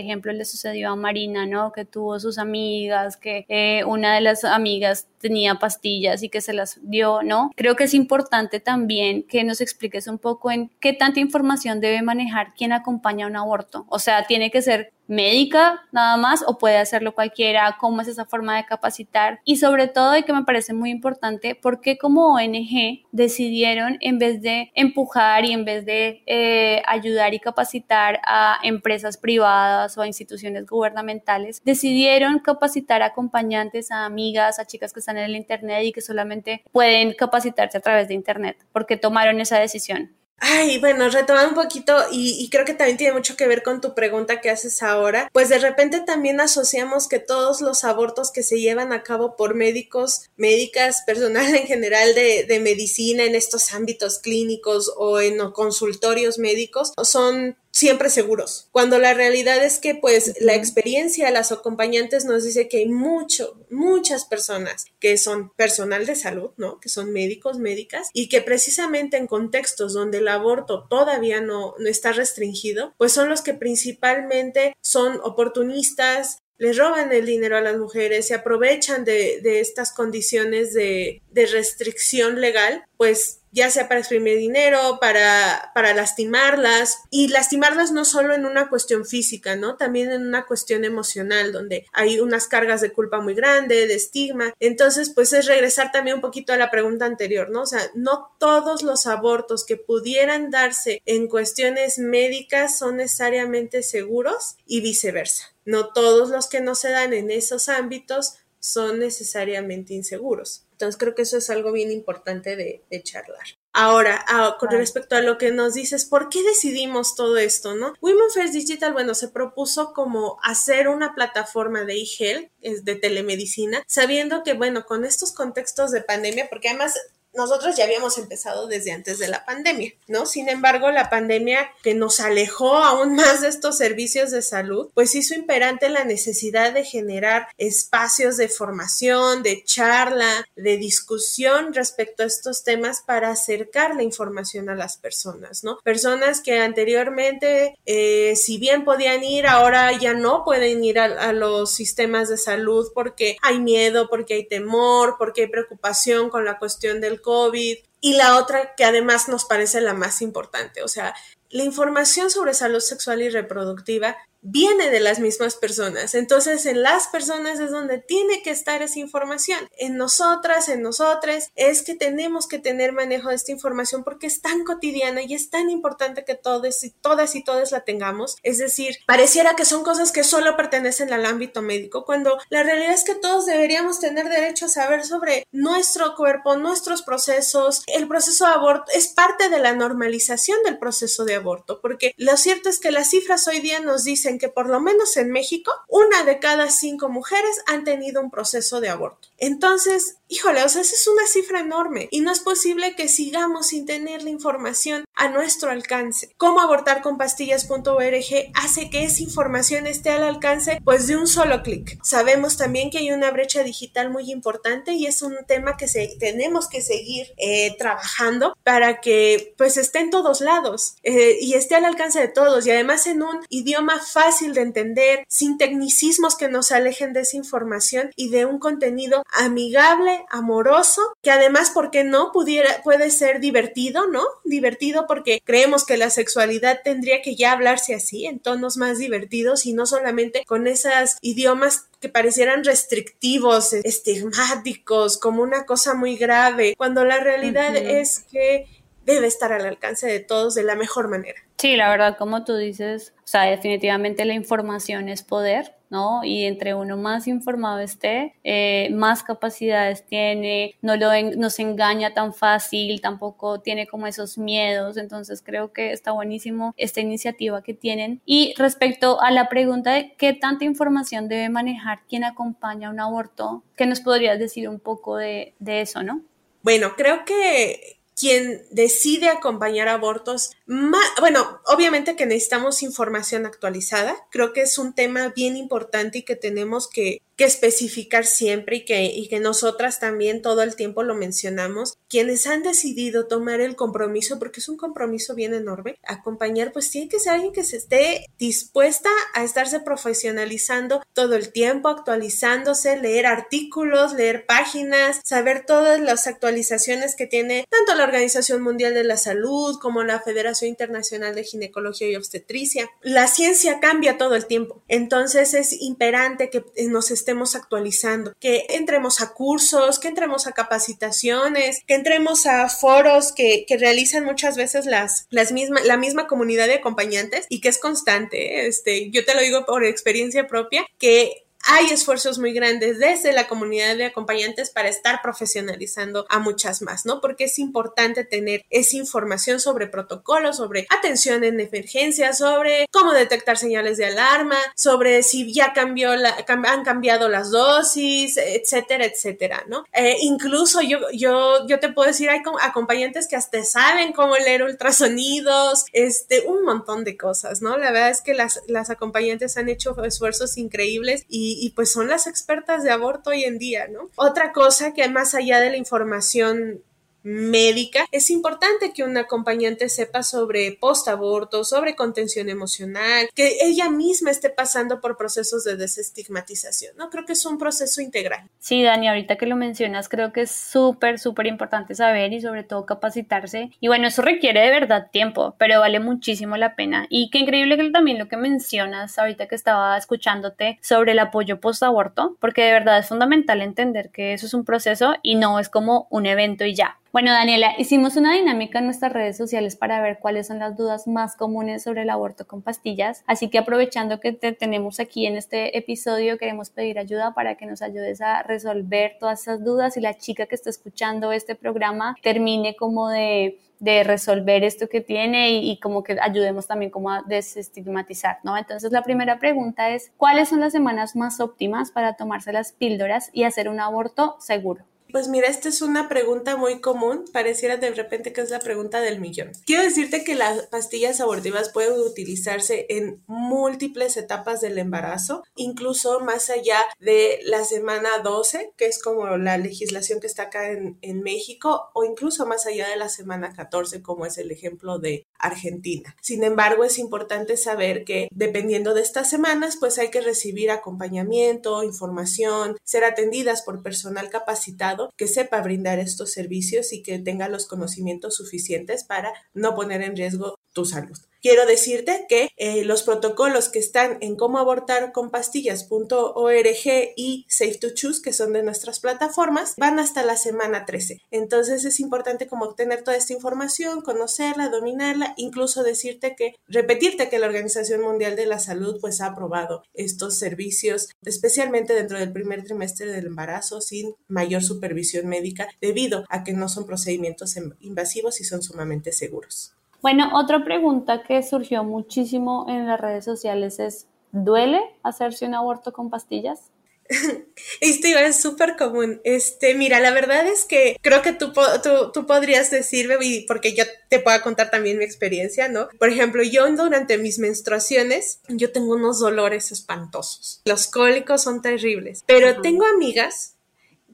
ejemplo, le sucedió a Marina, ¿no? Que tuvo sus amigas, que eh, una de las amigas tenía pastillas y que se las dio, ¿no? Creo que es importante también que nos expliques un poco en qué tanta información debe manejar quien acompaña un aborto. O sea, tiene que ser médica nada más o puede hacerlo cualquiera, cómo es esa forma de capacitar y sobre todo y que me parece muy importante, por qué como ONG decidieron en vez de empujar y en vez de eh, ayudar y capacitar a empresas privadas o a instituciones gubernamentales, decidieron capacitar a acompañantes, a amigas, a chicas que están en el Internet y que solamente pueden capacitarse a través de Internet, porque tomaron esa decisión. Ay, bueno, retomando un poquito, y, creo que también tiene mucho que ver con tu pregunta que haces ahora, pues de repente también asociamos que todos los abortos que se llevan a cabo por médicos, médicas, personal en general de, de medicina en estos ámbitos clínicos o en consultorios médicos son siempre seguros, cuando la realidad es que pues la experiencia de las acompañantes nos dice que hay mucho, muchas personas que son personal de salud, ¿no? Que son médicos, médicas y que precisamente en contextos donde el aborto todavía no, no está restringido, pues son los que principalmente son oportunistas, les roban el dinero a las mujeres, se aprovechan de, estas condiciones de, de, restricción legal, pues ya sea para exprimir dinero, para, para lastimarlas, y lastimarlas no solo en una cuestión física, ¿no? También en una cuestión emocional, donde hay unas cargas de culpa muy grande, de estigma. Entonces, pues es regresar también un poquito a la pregunta anterior, ¿no? O sea, no todos los abortos que pudieran darse en cuestiones médicas son necesariamente seguros y viceversa. No todos los que no se dan en esos ámbitos son necesariamente inseguros. Entonces creo que eso es algo bien importante de, charlar. Ahora, con respecto a lo que nos dices, ¿por qué decidimos todo esto, no? Women First Digital, bueno, se propuso como hacer una plataforma de e-health, de telemedicina, sabiendo que, bueno, con estos contextos de pandemia, porque además nosotros ya habíamos empezado desde antes de la pandemia, ¿no? Sin embargo, la pandemia que nos alejó aún más de estos servicios de salud, pues hizo imperante la necesidad de generar espacios de formación, de charla, de discusión respecto a estos temas para acercar la información a las personas, ¿no? Personas que anteriormente, eh, si bien podían ir, ahora ya no pueden ir a, a los sistemas de salud porque hay miedo, porque hay temor, porque hay preocupación con la cuestión del COVID. Y la otra que además nos parece la más importante, o sea, la información sobre salud sexual y reproductiva viene de las mismas personas. Entonces, en las personas es donde tiene que estar esa información. En nosotras, en nosotras, es que tenemos que tener manejo de esta información porque es tan cotidiana y es tan importante que todos y todas y todas la tengamos. Es decir, pareciera que son cosas que solo pertenecen al ámbito médico, cuando la realidad es que todos deberíamos tener derecho a saber sobre nuestro cuerpo, nuestros procesos. El proceso de aborto es parte de la normalización del proceso de aborto, porque lo cierto es que las cifras hoy día nos dicen que por lo menos en México, una de cada cinco mujeres han tenido un proceso de aborto. Entonces, híjole, o sea, esa es una cifra enorme y no es posible que sigamos sin tener la información a nuestro alcance. Cómo abortar con pastillas.org hace que esa información esté al alcance pues de un solo clic. Sabemos también que hay una brecha digital muy importante y es un tema que se, tenemos que seguir eh, trabajando para que pues esté en todos lados eh, y esté al alcance de todos y además en un idioma fácil de entender, sin tecnicismos que nos alejen de esa información y de un contenido amigable, amoroso, que además, ¿por qué no? Pudiera, puede ser divertido, ¿no? Divertido porque creemos que la sexualidad tendría que ya hablarse así, en tonos más divertidos y no solamente con esos idiomas que parecieran restrictivos, estigmáticos, como una cosa muy grave, cuando la realidad es que debe estar al alcance de todos de la mejor manera. Sí, la verdad, como tú dices, o sea, definitivamente la información es poder, ¿no? Y entre uno más informado esté, eh, más capacidades tiene, no, lo no se engaña tan fácil, tampoco tiene como esos miedos, entonces creo que está buenísimo esta iniciativa que tienen. Y respecto a la pregunta de qué tanta información debe manejar quien acompaña un aborto, ¿qué nos podrías decir un poco de, de eso, no? Bueno, creo que quien decide acompañar abortos, bueno, obviamente que necesitamos información actualizada, creo que es un tema bien importante y que tenemos que que especificar siempre y que, y que nosotras también todo el tiempo lo mencionamos, quienes han decidido tomar el compromiso, porque es un compromiso bien enorme, acompañar, pues tiene que ser alguien que se esté dispuesta a estarse profesionalizando todo el tiempo, actualizándose, leer artículos, leer páginas, saber todas las actualizaciones que tiene tanto la Organización Mundial de la Salud como la Federación Internacional de Ginecología y Obstetricia. La ciencia cambia todo el tiempo, entonces es imperante que nos estemos estemos actualizando, que entremos a cursos, que entremos a capacitaciones, que entremos a foros que, que realizan muchas veces las, las misma, la misma comunidad de acompañantes y que es constante. ¿eh? Este, yo te lo digo por experiencia propia, que hay esfuerzos muy grandes desde la comunidad de acompañantes para estar profesionalizando a muchas más, ¿no? Porque es importante tener esa información sobre protocolos, sobre atención en emergencia, sobre cómo detectar señales de alarma, sobre si ya cambió la, han cambiado las dosis, etcétera, etcétera, ¿no? Eh, incluso yo, yo, yo te puedo decir, hay acompañantes que hasta saben cómo leer ultrasonidos, este, un montón de cosas, ¿no? La verdad es que las, las acompañantes han hecho esfuerzos increíbles y y, pues son las expertas de aborto hoy en día, ¿no? Otra cosa que más allá de la información médica, es importante que un acompañante sepa sobre post-aborto, sobre contención emocional, que ella misma esté pasando por procesos de desestigmatización, ¿no? Creo que es un proceso integral. Sí, Dani, ahorita que lo mencionas, creo que es súper, súper importante saber y sobre todo capacitarse. Y bueno, eso requiere de verdad tiempo, pero vale muchísimo la pena. Y qué increíble que también lo que mencionas ahorita que estaba escuchándote sobre el apoyo post-aborto, porque de verdad es fundamental entender que eso es un proceso y no es como un evento y ya. Bueno, Daniela, hicimos una dinámica en nuestras redes sociales para ver cuáles son las dudas más comunes sobre el aborto con pastillas, así que aprovechando que te tenemos aquí en este episodio, queremos pedir ayuda para que nos ayudes a resolver todas esas dudas y la chica que está escuchando este programa termine como de resolver esto que tiene y, y, como que ayudemos también como a desestigmatizar, ¿no? Entonces la primera pregunta es, ¿cuáles son las semanas más óptimas para tomarse las píldoras y hacer un aborto seguro? Pues mira, esta es una pregunta muy común, pareciera de repente que es la pregunta del millón. Quiero decirte que las pastillas abortivas pueden utilizarse en múltiples etapas del embarazo, incluso más allá de la semana 12, que es como la legislación que está acá en, México, o incluso más allá de la semana 14, como es el ejemplo de Argentina. Sin embargo, es importante saber que dependiendo de estas semanas, pues hay que recibir acompañamiento, información, ser atendidas por personal capacitado que sepa brindar estos servicios y que tenga los conocimientos suficientes para no poner en riesgo tu salud. Quiero decirte que eh, los protocolos que están en cómo abortar con pastillas.org y Safe to Choose, que son de nuestras plataformas, van hasta la semana 13. Entonces es importante como obtener toda esta información, conocerla, dominarla, incluso decirte que, repetirte que la Organización Mundial de la Salud pues ha aprobado estos servicios, especialmente dentro del primer trimestre del embarazo, sin mayor supervisión médica, debido a que no son procedimientos invasivos y son sumamente seguros. Bueno, otra pregunta que surgió muchísimo en las redes sociales es, ¿duele hacerse un aborto con pastillas? Esto es súper común. Este, mira, la verdad es que creo que tú, tú, tú, podrías decirme, porque yo te puedo contar también mi experiencia, ¿no? Por ejemplo, yo durante mis menstruaciones, yo tengo unos dolores espantosos. Los cólicos son terribles, pero tengo amigas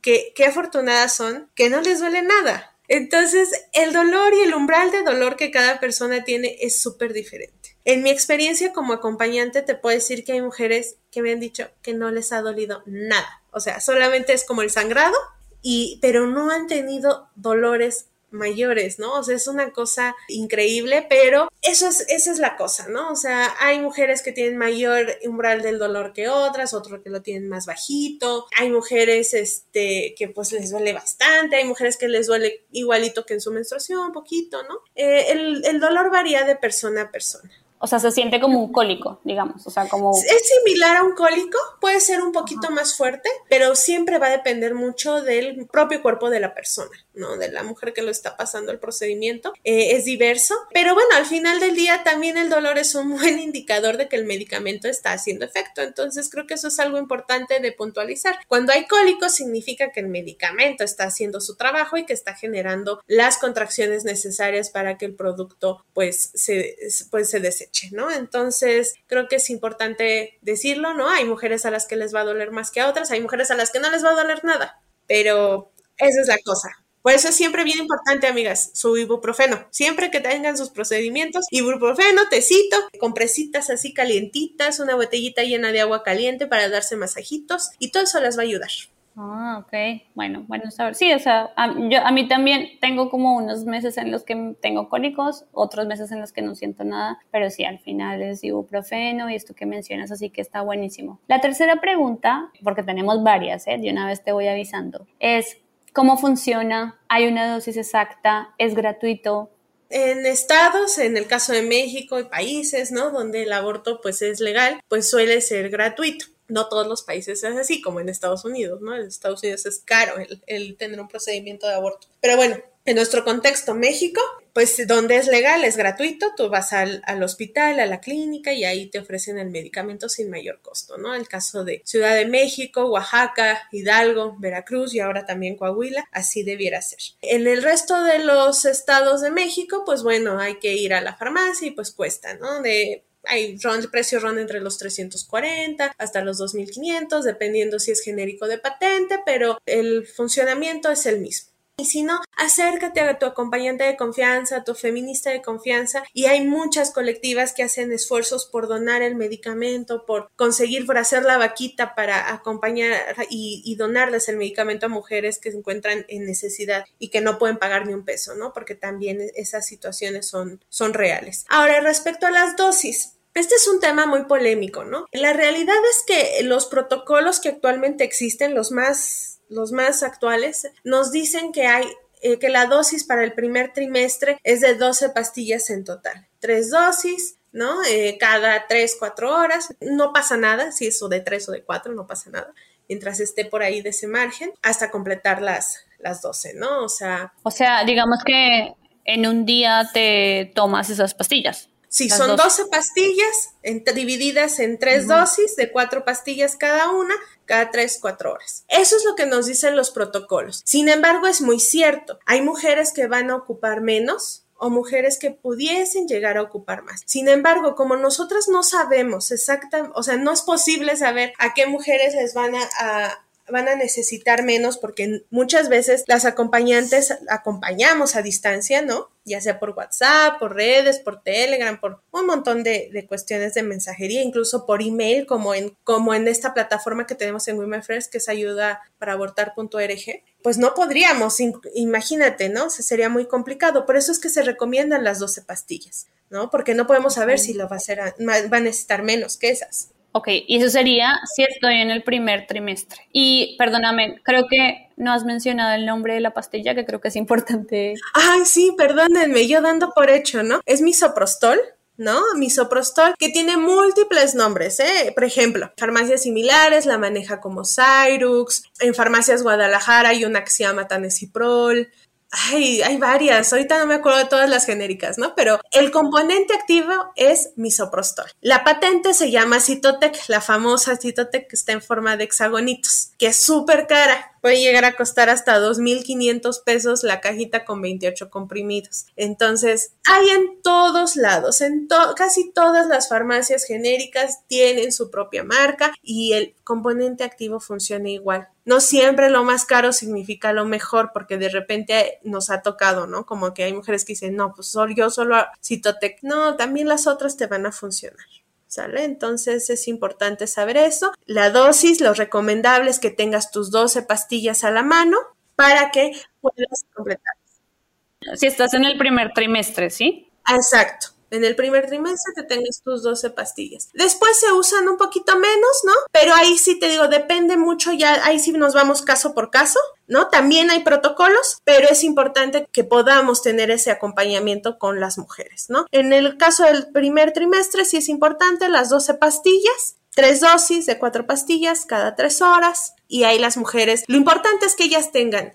que, qué afortunadas son, que no les duele nada. Entonces, el dolor y el umbral de dolor que cada persona tiene es súper diferente. En mi experiencia como acompañante te puedo decir que hay mujeres que me han dicho que no les ha dolido nada. O sea, solamente es como el sangrado, y, pero no han tenido dolores mayores, ¿no? O sea, es una cosa increíble, pero eso es, esa es la cosa, ¿no? O sea, hay mujeres que tienen mayor umbral del dolor que otras, otros que lo tienen más bajito, hay mujeres, este, que pues les duele bastante, hay mujeres que les duele igualito que en su menstruación, un poquito, ¿no? Eh, el, el dolor varía de persona a persona. O sea, se siente como un cólico, digamos. O sea, como. Es similar a un cólico, puede ser un poquito más fuerte, pero siempre va a depender mucho del propio cuerpo de la persona, ¿no? De la mujer que lo está pasando el procedimiento. Eh, es diverso, pero bueno, al final del día también el dolor es un buen indicador de que el medicamento está haciendo efecto. Entonces, creo que eso es algo importante de puntualizar. Cuando hay cólicos, significa que el medicamento está haciendo su trabajo y que está generando las contracciones necesarias para que el producto, pues, se, pues, se deseche. ¿No? Entonces, creo que es importante decirlo, ¿no? Hay mujeres a las que les va a doler más que a otras, hay mujeres a las que no les va a doler nada, pero esa es la cosa. Por eso es siempre bien importante, amigas, su ibuprofeno. Siempre que tengan sus procedimientos, ibuprofeno, tecito, compresitas así calientitas, una botellita llena de agua caliente para darse masajitos y todo eso les va a ayudar. Ah, ok. Bueno, bueno saber. Sí, o sea, a, yo, a mí también tengo como unos meses en los que tengo cólicos, otros meses en los que no siento nada, pero sí, al final es ibuprofeno y esto que mencionas, así que está buenísimo. La tercera pregunta, porque tenemos varias, ¿eh? de una vez te voy avisando, es ¿cómo funciona? ¿Hay una dosis exacta? ¿Es gratuito? en estados, en el caso de México y países, ¿no? Donde el aborto pues es legal, pues suele ser gratuito no todos los países es así, como en Estados Unidos, ¿no? En Estados Unidos es caro el, tener un procedimiento de aborto. Pero bueno, en nuestro contexto, México, pues donde es legal, es gratuito, tú vas al, al, hospital, a la clínica y ahí te ofrecen el medicamento sin mayor costo, ¿no? El caso de Ciudad de México, Oaxaca, Hidalgo, Veracruz y ahora también Coahuila, así debiera ser. En el resto de los estados de México, pues bueno, hay que ir a la farmacia y pues cuesta, ¿no? De hay el precio ronda entre los 340 hasta los 2500, dependiendo si es genérico de patente, pero el funcionamiento es el mismo. Y si no, acércate a tu acompañante de confianza, a tu feminista de confianza, y hay muchas colectivas que hacen esfuerzos por donar el medicamento, por conseguir, por hacer la vaquita para acompañar y, donarles el medicamento a mujeres que se encuentran en necesidad y que no pueden pagar ni un peso, ¿no? Porque también esas situaciones son, son reales. Ahora, respecto a las dosis, este es un tema muy polémico, ¿no? La realidad es que los protocolos que actualmente existen, los más, los más actuales, nos dicen que hay eh, que la dosis para el primer trimestre es de 12 pastillas en total. Tres dosis, ¿no? Eh, cada tres, cuatro horas. No pasa nada, si es de tres o de cuatro, no pasa nada. Mientras esté por ahí de ese margen, hasta completar las, las 12, ¿no? O sea. O sea, digamos que en un día te tomas esas pastillas. Sí, son 12 pastillas divididas en tres dosis de cuatro pastillas cada una, cada tres, cuatro horas. Eso es lo que nos dicen los protocolos. Sin embargo, es muy cierto. Hay mujeres que van a ocupar menos, o mujeres que pudiesen llegar a ocupar más. Sin embargo, como nosotras no sabemos exactamente, o sea, no es posible saber a qué mujeres les van a, van a necesitar menos porque muchas veces las acompañantes acompañamos a distancia, ¿no? Ya sea por WhatsApp, por redes, por Telegram, por un montón de, cuestiones de mensajería, incluso por email, como en, como en esta plataforma que tenemos en Women First, que es ayuda para abortar.org. Pues no podríamos, imagínate, ¿no? sería muy complicado. Por eso es que se recomiendan las 12 pastillas. ¿no? Porque no podemos saber si lo va a hacer, va a necesitar menos que esas. Ok, y eso sería si estoy en el primer trimestre. Y perdóname, creo que no has mencionado el nombre de la pastilla, que creo que es importante. Ay, sí, perdónenme, yo dando por hecho, ¿no? Es misoprostol. ¿no? Misoprostol, que tiene múltiples nombres, ¿eh? Por ejemplo, farmacias similares la maneja como Cyrux, en farmacias Guadalajara hay una que se llama Tanesiprol, Ay, hay varias, ahorita no me acuerdo de todas las genéricas, ¿no? Pero el componente activo es misoprostol. La patente se llama Citotec, la famosa Citotec que está en forma de hexagonitos, que es súper cara puede llegar a costar hasta 2.500 pesos la cajita con 28 comprimidos. Entonces, hay en todos lados, en casi todas las farmacias genéricas tienen su propia marca y el componente activo funciona igual. No siempre lo más caro significa lo mejor, porque de repente nos ha tocado, ¿no? Como que hay mujeres que dicen, no, pues yo solo Citotec. No, también las otras te van a funcionar. ¿Sale? Entonces es importante saber eso. La dosis, lo recomendable es que tengas tus 12 pastillas a la mano para que puedas completar. Si estás en el primer trimestre, ¿sí? Exacto en el primer trimestre te tengas tus 12 pastillas. Después se usan un poquito menos, ¿no? Pero ahí sí te digo, depende mucho, ya ahí sí nos vamos caso por caso, ¿no? También hay protocolos, pero es importante que podamos tener ese acompañamiento con las mujeres, ¿no? En el caso del primer trimestre sí es importante las 12 pastillas, tres dosis de cuatro pastillas cada tres horas y ahí las mujeres, lo importante es que ellas tengan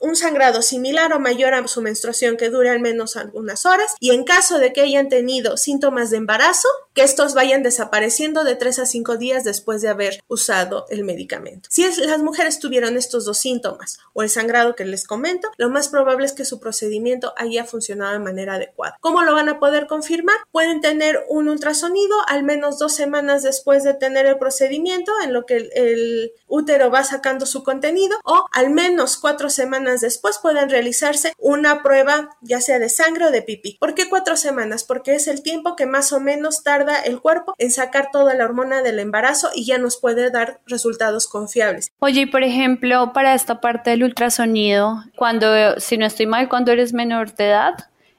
un sangrado similar o mayor a su menstruación que dure al menos algunas horas y en caso de que hayan tenido síntomas de embarazo, que estos vayan desapareciendo de 3 a 5 días después de haber usado el medicamento. Si las mujeres tuvieron estos dos síntomas o el sangrado que les comento, lo más probable es que su procedimiento haya funcionado de manera adecuada. ¿Cómo lo van a poder confirmar? Pueden tener un ultrasonido al menos dos semanas después de tener el procedimiento en lo que el, el útero va sacando su contenido o al menos cuatro semanas después pueden realizarse una prueba ya sea de sangre o de pipí. ¿Por qué cuatro semanas? Porque es el tiempo que más o menos tarda el cuerpo en sacar toda la hormona del embarazo y ya nos puede dar resultados confiables. Oye, y por ejemplo, para esta parte del ultrasonido, cuando, si no estoy mal, cuando eres menor de edad,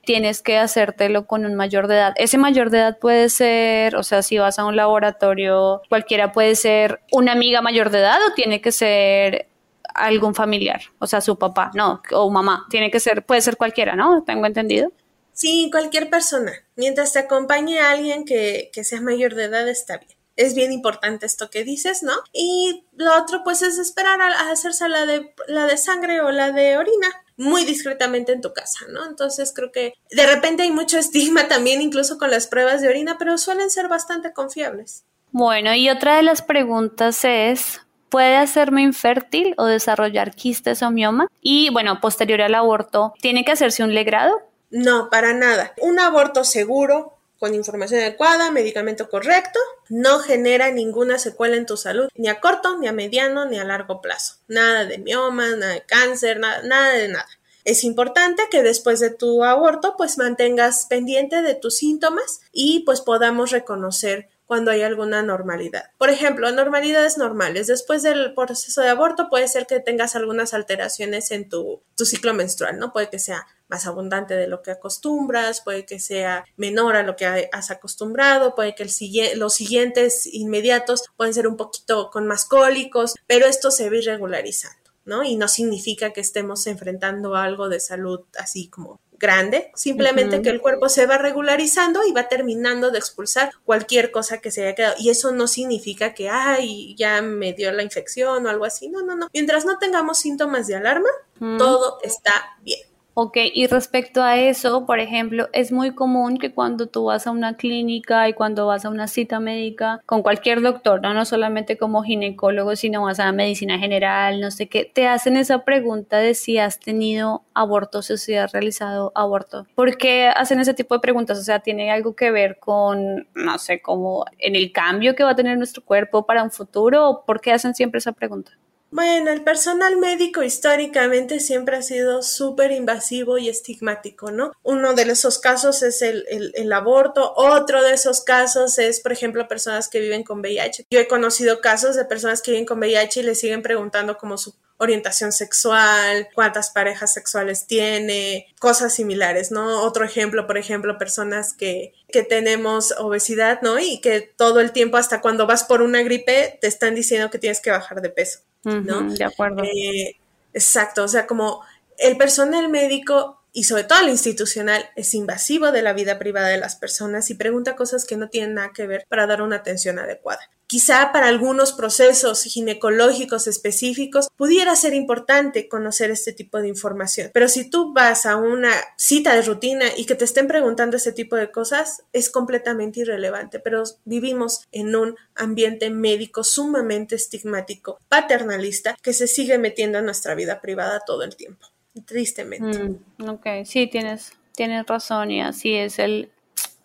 tienes que hacértelo con un mayor de edad. Ese mayor de edad puede ser, o sea, si vas a un laboratorio, cualquiera puede ser una amiga mayor de edad o tiene que ser algún familiar, o sea, su papá, no, o mamá, tiene que ser, puede ser cualquiera, ¿no? Tengo entendido. Sí, cualquier persona. Mientras te acompañe a alguien que, que sea mayor de edad, está bien. Es bien importante esto que dices, ¿no? Y lo otro, pues, es esperar a, hacerse la de, la de sangre o la de orina muy discretamente en tu casa, ¿no? Entonces creo que de repente hay mucho estigma también incluso con las pruebas de orina, pero suelen ser bastante confiables. Bueno, y otra de las preguntas es, puede hacerme infértil o desarrollar quistes o mioma. Y bueno, posterior al aborto, ¿tiene que hacerse un legrado? No, para nada. Un aborto seguro, con información adecuada, medicamento correcto, no genera ninguna secuela en tu salud, ni a corto, ni a mediano, ni a largo plazo. Nada de mioma, nada de cáncer, nada, nada de nada. Es importante que después de tu aborto pues mantengas pendiente de tus síntomas y pues podamos reconocer cuando hay alguna normalidad. Por ejemplo, normalidades normales. Después del proceso de aborto puede ser que tengas algunas alteraciones en tu, ciclo menstrual, ¿no? Puede que sea más abundante de lo que acostumbras, puede que sea menor a lo que has acostumbrado, puede que el, los siguientes inmediatos pueden ser un poquito con más cólicos, pero esto se ve irregularizando. ¿no? Y no significa que estemos enfrentando algo de salud así como grande, simplemente que el cuerpo se va regularizando y va terminando de expulsar cualquier cosa que se haya quedado. Y eso no significa que, ay, ya me dio la infección o algo así. No, no, no. Mientras no tengamos síntomas de alarma, todo está bien. Ok, y respecto a eso, por ejemplo, es muy común que cuando tú vas a una clínica y cuando vas a una cita médica con cualquier doctor, no, no solamente como ginecólogo, sino vas a medicina general, no sé qué, te hacen esa pregunta de si has tenido abortos o si has realizado aborto. ¿Por qué hacen ese tipo de preguntas? O sea, ¿tiene algo que ver con, no sé, como en el cambio que va a tener nuestro cuerpo para un futuro? ¿O por qué hacen siempre esa pregunta? Bueno, el personal médico históricamente siempre ha sido súper invasivo y estigmático, ¿no? Uno de esos casos es el, aborto, otro de esos casos es, por ejemplo, personas que viven con VIH. Yo he conocido casos de personas que viven con VIH y le siguen preguntando como su orientación sexual, cuántas parejas sexuales tiene, cosas similares, ¿no? Otro ejemplo, por ejemplo, personas que, que tenemos obesidad, ¿no? Y que todo el tiempo, hasta cuando vas por una gripe, te están diciendo que tienes que bajar de peso, ¿no? de acuerdo. Eh, exacto, o sea, como el personal médico y sobre todo el institucional es invasivo de la vida privada de las personas y pregunta cosas que no tienen nada que ver para dar una atención adecuada. Quizá para algunos procesos ginecológicos específicos pudiera ser importante conocer este tipo de información, pero si tú vas a una cita de rutina y que te estén preguntando ese tipo de cosas, es completamente irrelevante, pero vivimos en un ambiente médico sumamente estigmático, paternalista, que se sigue metiendo en nuestra vida privada todo el tiempo tristemente. Mm, ok, sí, tienes, tienes razón y así es el,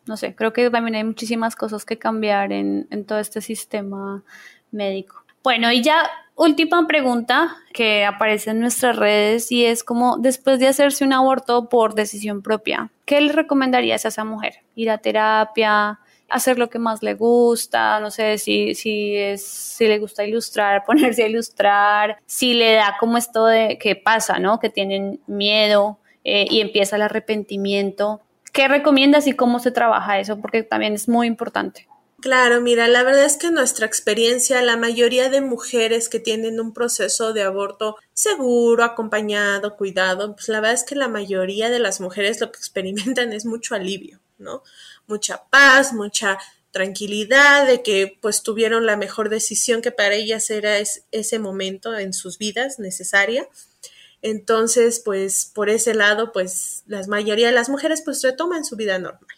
no sé, creo que también hay muchísimas cosas que cambiar en, en todo este sistema médico. Bueno, y ya última pregunta que aparece en nuestras redes y es como después de hacerse un aborto por decisión propia, ¿qué le recomendarías a esa mujer? ¿Ir a terapia? Hacer lo que más le gusta, no sé si, si, es, si le gusta ilustrar, ponerse a ilustrar, si le da como esto de que pasa, ¿no? Que tienen miedo eh, y empieza el arrepentimiento. ¿Qué recomiendas y cómo se trabaja eso? Porque también es muy importante. Claro, mira, la verdad es que en nuestra experiencia, la mayoría de mujeres que tienen un proceso de aborto seguro, acompañado, cuidado, pues la verdad es que la mayoría de las mujeres lo que experimentan es mucho alivio, ¿no? mucha paz, mucha tranquilidad de que pues tuvieron la mejor decisión que para ellas era ese momento en sus vidas necesaria. Entonces, pues por ese lado, pues la mayoría de las mujeres pues retoman su vida normal,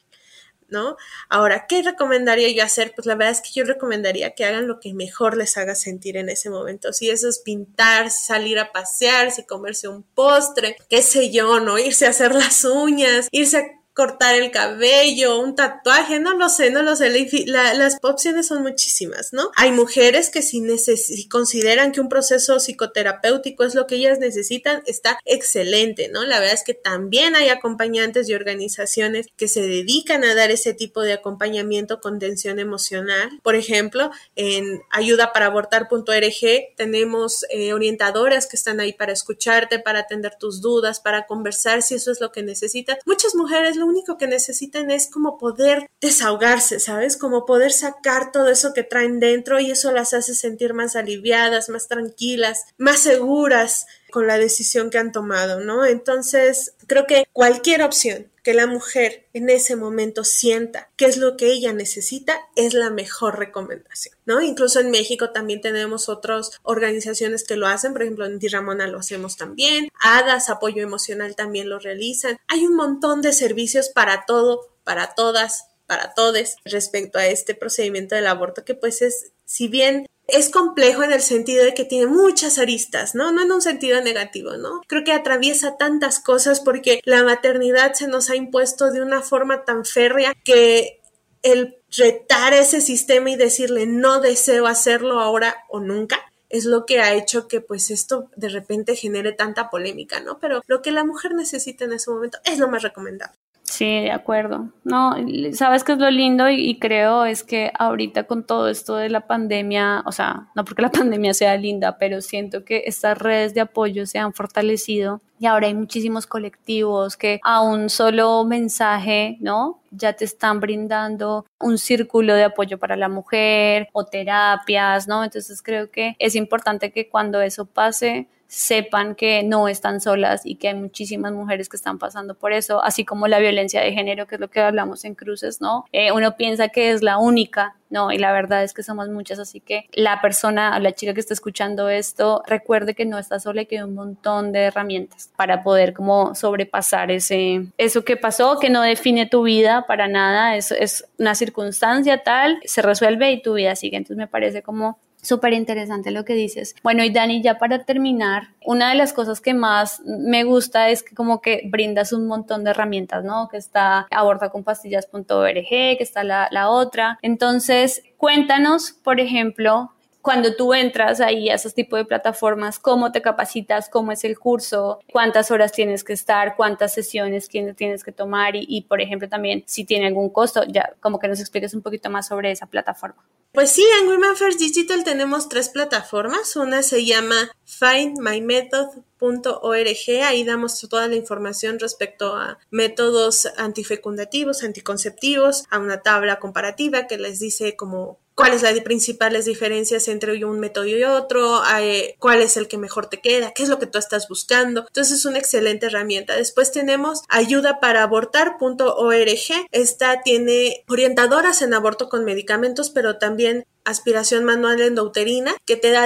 ¿no? Ahora, ¿qué recomendaría yo hacer? Pues la verdad es que yo recomendaría que hagan lo que mejor les haga sentir en ese momento. Si eso es pintar, salir a pasear, si comerse un postre, qué sé yo, ¿no? Irse a hacer las uñas, irse a cortar el cabello, un tatuaje, no lo sé, no lo sé, las opciones son muchísimas, ¿no? Hay mujeres que si, si consideran que un proceso psicoterapéutico es lo que ellas necesitan, está excelente, ¿no? La verdad es que también hay acompañantes y organizaciones que se dedican a dar ese tipo de acompañamiento con tensión emocional. Por ejemplo, en ayudaparabortar.org tenemos eh, orientadoras que están ahí para escucharte, para atender tus dudas, para conversar si eso es lo que necesitas. Muchas mujeres lo único que necesitan es como poder desahogarse, ¿sabes? Como poder sacar todo eso que traen dentro y eso las hace sentir más aliviadas, más tranquilas, más seguras con la decisión que han tomado, ¿no? Entonces, creo que cualquier opción que la mujer en ese momento sienta que es lo que ella necesita es la mejor recomendación, ¿no? Incluso en México también tenemos otras organizaciones que lo hacen, por ejemplo en Ramona lo hacemos también, HADAS, apoyo emocional también lo realizan. Hay un montón de servicios para todo, para todas, para todos respecto a este procedimiento del aborto que pues es, si bien es complejo en el sentido de que tiene muchas aristas, ¿no? No en un sentido negativo, ¿no? Creo que atraviesa tantas cosas porque la maternidad se nos ha impuesto de una forma tan férrea que el retar ese sistema y decirle no deseo hacerlo ahora o nunca es lo que ha hecho que pues esto de repente genere tanta polémica, ¿no? Pero lo que la mujer necesita en ese momento es lo más recomendable. Sí, de acuerdo. No, sabes que es lo lindo y, creo es que ahorita con todo esto de la pandemia, o sea, no porque la pandemia sea linda, pero siento que estas redes de apoyo se han fortalecido y ahora hay muchísimos colectivos que a un solo mensaje, ¿no? Ya te están brindando un círculo de apoyo para la mujer o terapias, ¿no? Entonces creo que es importante que cuando eso pase, sepan que no están solas y que hay muchísimas mujeres que están pasando por eso, así como la violencia de género, que es lo que hablamos en cruces, ¿no? Eh, uno piensa que es la única, no, y la verdad es que somos muchas, así que la persona, la chica que está escuchando esto, recuerde que no está sola y que hay un montón de herramientas para poder como sobrepasar ese, eso que pasó, que no define tu vida para nada, es, es una circunstancia tal, se resuelve y tu vida sigue, entonces me parece como Súper interesante lo que dices. Bueno, y Dani, ya para terminar, una de las cosas que más me gusta es que como que brindas un montón de herramientas, ¿no? Que está abortaconpastillas.org, que está la, la otra. Entonces, cuéntanos, por ejemplo, cuando tú entras ahí a esos tipos de plataformas, cómo te capacitas, cómo es el curso, cuántas horas tienes que estar, cuántas sesiones tienes que tomar y, y, por ejemplo, también si tiene algún costo, ya como que nos expliques un poquito más sobre esa plataforma. Pues sí, en Women First Digital tenemos tres plataformas. Una se llama findmymethod.org. Ahí damos toda la información respecto a métodos antifecundativos, anticonceptivos, a una tabla comparativa que les dice como cuáles las principales diferencias entre un método y otro, eh, cuál es el que mejor te queda, qué es lo que tú estás buscando. Entonces es una excelente herramienta. Después tenemos ayuda para abortar.org. Esta tiene orientadoras en aborto con medicamentos, pero también aspiración manual endouterina que te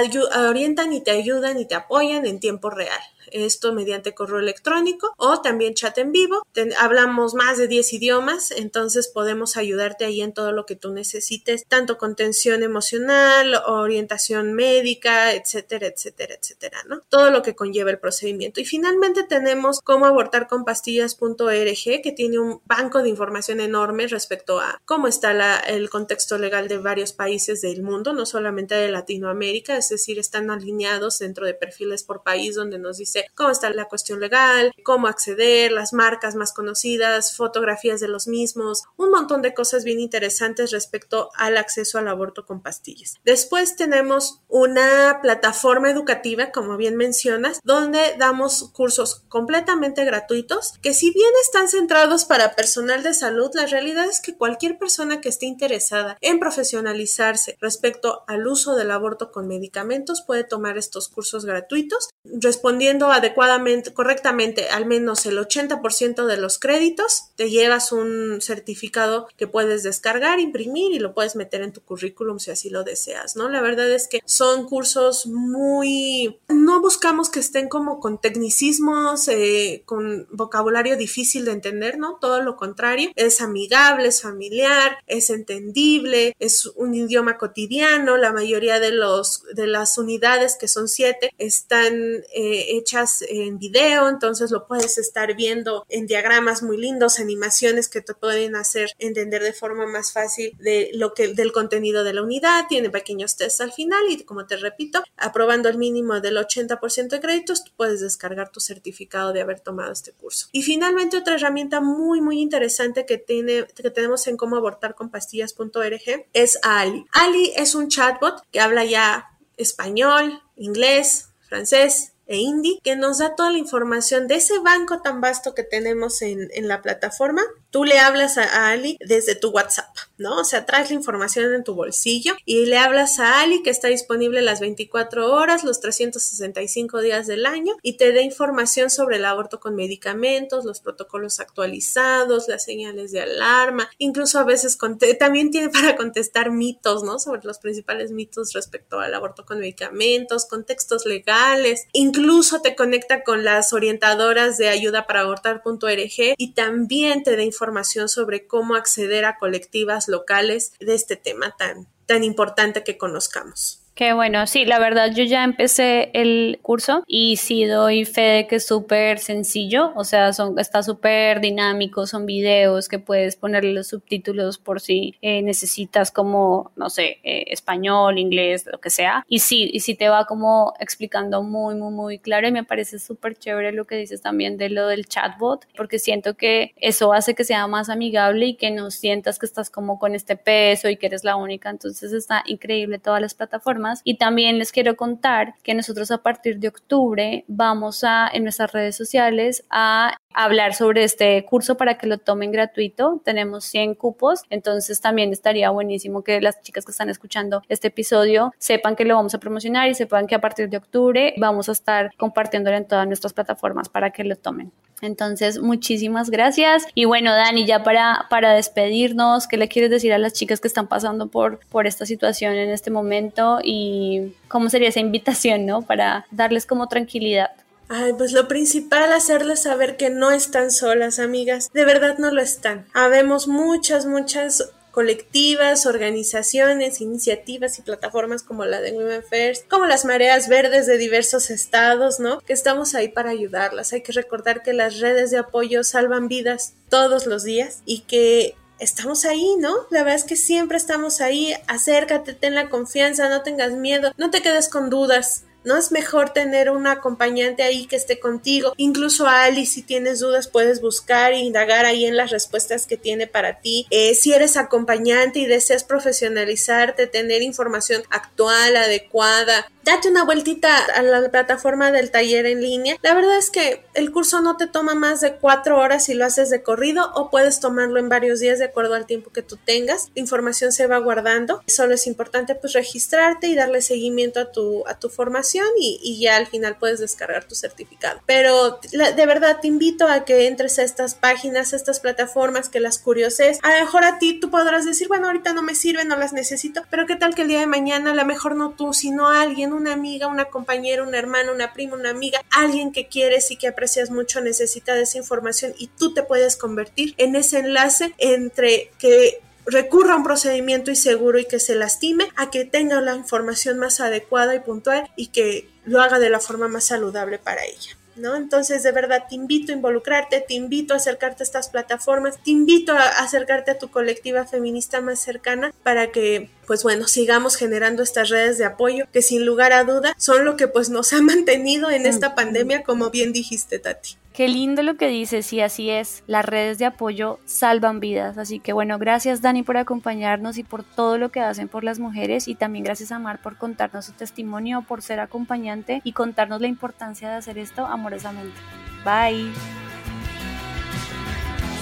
orientan y te ayudan y te apoyan en tiempo real esto mediante correo electrónico o también chat en vivo. hablamos más de 10 idiomas, entonces podemos ayudarte ahí en todo lo que tú necesites, tanto contención emocional, orientación médica, etcétera, etcétera, etcétera, ¿no? Todo lo que conlleva el procedimiento. Y finalmente tenemos cómo abortar con pastillas.org, que tiene un banco de información enorme respecto a cómo está el contexto legal de varios países del mundo, no solamente de Latinoamérica, es decir, están alineados dentro de perfiles por país donde nos dice cómo está la cuestión legal, cómo acceder, las marcas más conocidas, fotografías de los mismos, un montón de cosas bien interesantes respecto al acceso al aborto con pastillas. Después tenemos una plataforma educativa, como bien mencionas, donde damos cursos completamente gratuitos que si bien están centrados para personal de salud, la realidad es que cualquier persona que esté interesada en profesionalizarse respecto al uso del aborto con medicamentos puede tomar estos cursos gratuitos respondiendo adecuadamente, correctamente al menos el 80% de los créditos, te llevas un certificado que puedes descargar, imprimir y lo puedes meter en tu currículum si así lo deseas, ¿no? La verdad es que son cursos muy... No buscamos que estén como con tecnicismos, eh, con vocabulario difícil de entender, ¿no? Todo lo contrario, es amigable, es familiar, es entendible, es un idioma cotidiano, la mayoría de, los, de las unidades, que son siete, están eh, hechas en video, entonces lo puedes estar viendo en diagramas muy lindos, animaciones que te pueden hacer entender de forma más fácil de lo que del contenido de la unidad, tiene pequeños tests al final y como te repito, aprobando el mínimo del 80% de créditos, tú puedes descargar tu certificado de haber tomado este curso. Y finalmente otra herramienta muy muy interesante que tiene que tenemos en cómo abortar con pastillas.org es Ali. Ali es un chatbot que habla ya español, inglés, francés, e Indie, que nos da toda la información de ese banco tan vasto que tenemos en, en la plataforma Tú le hablas a Ali desde tu WhatsApp, ¿no? O sea, traes la información en tu bolsillo y le hablas a Ali que está disponible las 24 horas, los 365 días del año y te da información sobre el aborto con medicamentos, los protocolos actualizados, las señales de alarma, incluso a veces también tiene para contestar mitos, ¿no? Sobre los principales mitos respecto al aborto con medicamentos, contextos legales, incluso te conecta con las orientadoras de ayuda para abortar.org y también te da información información sobre cómo acceder a colectivas locales de este tema tan, tan importante que conozcamos. Qué bueno, sí, la verdad yo ya empecé el curso y sí doy fe de que es súper sencillo, o sea, son, está súper dinámico, son videos que puedes ponerle los subtítulos por si eh, necesitas como, no sé, eh, español, inglés, lo que sea. Y sí, y sí te va como explicando muy, muy, muy claro y me parece súper chévere lo que dices también de lo del chatbot, porque siento que eso hace que sea más amigable y que no sientas que estás como con este peso y que eres la única, entonces está increíble todas las plataformas y también les quiero contar que nosotros a partir de octubre vamos a en nuestras redes sociales a hablar sobre este curso para que lo tomen gratuito. Tenemos 100 cupos, entonces también estaría buenísimo que las chicas que están escuchando este episodio sepan que lo vamos a promocionar y sepan que a partir de octubre vamos a estar compartiéndolo en todas nuestras plataformas para que lo tomen. Entonces, muchísimas gracias. Y bueno, Dani, ya para, para despedirnos, ¿qué le quieres decir a las chicas que están pasando por, por esta situación en este momento? Y cómo sería esa invitación, ¿no? Para darles como tranquilidad. Ay, pues lo principal, hacerles saber que no están solas, amigas. De verdad no lo están. Habemos muchas, muchas colectivas, organizaciones, iniciativas y plataformas como la de Women First, como las mareas verdes de diversos estados, ¿no? Que estamos ahí para ayudarlas. Hay que recordar que las redes de apoyo salvan vidas todos los días y que estamos ahí, ¿no? La verdad es que siempre estamos ahí. Acércate, ten la confianza, no tengas miedo, no te quedes con dudas ¿no? Es mejor tener un acompañante ahí que esté contigo, incluso Ali, si tienes dudas, puedes buscar e indagar ahí en las respuestas que tiene para ti. Eh, si eres acompañante y deseas profesionalizarte, tener información actual, adecuada, date una vueltita a la plataforma del taller en línea. La verdad es que el curso no te toma más de cuatro horas si lo haces de corrido o puedes tomarlo en varios días de acuerdo al tiempo que tú tengas. La información se va guardando. Solo es importante pues registrarte y darle seguimiento a tu, a tu formación y, ya al final puedes descargar tu certificado. Pero de verdad te invito a que entres a estas páginas, a estas plataformas, que las curioses. A lo mejor a ti tú podrás decir, bueno, ahorita no me sirven, no las necesito, pero qué tal que el día de mañana a lo mejor no tú, sino alguien, una amiga, una compañera, una hermana, una prima, una amiga, alguien que quieres y que aprecias mucho necesita de esa información y tú te puedes convertir en ese enlace entre que recurra a un procedimiento inseguro y que se lastime a que tenga la información más adecuada y puntual y que lo haga de la forma más saludable para ella. ¿No? Entonces, de verdad, te invito a involucrarte, te invito a acercarte a estas plataformas, te invito a acercarte a tu colectiva feminista más cercana para que, pues bueno, sigamos generando estas redes de apoyo que sin lugar a duda son lo que pues nos ha mantenido en esta pandemia, como bien dijiste, Tati. Qué lindo lo que dices, y así es, las redes de apoyo salvan vidas. Así que bueno, gracias Dani por acompañarnos y por todo lo que hacen por las mujeres y también gracias a Mar por contarnos su testimonio, por ser acompañante y contarnos la importancia de hacer esto amorosamente. Bye.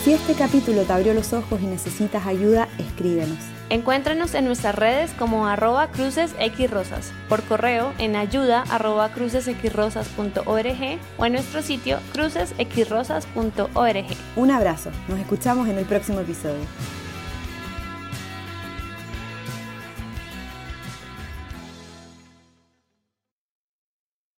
Si este capítulo te abrió los ojos y necesitas ayuda, escríbenos. Encuéntranos en nuestras redes como arroba crucesxrosas, por correo en ayuda arroba crucesxrosas.org o en nuestro sitio crucesxrosas.org. Un abrazo, nos escuchamos en el próximo episodio.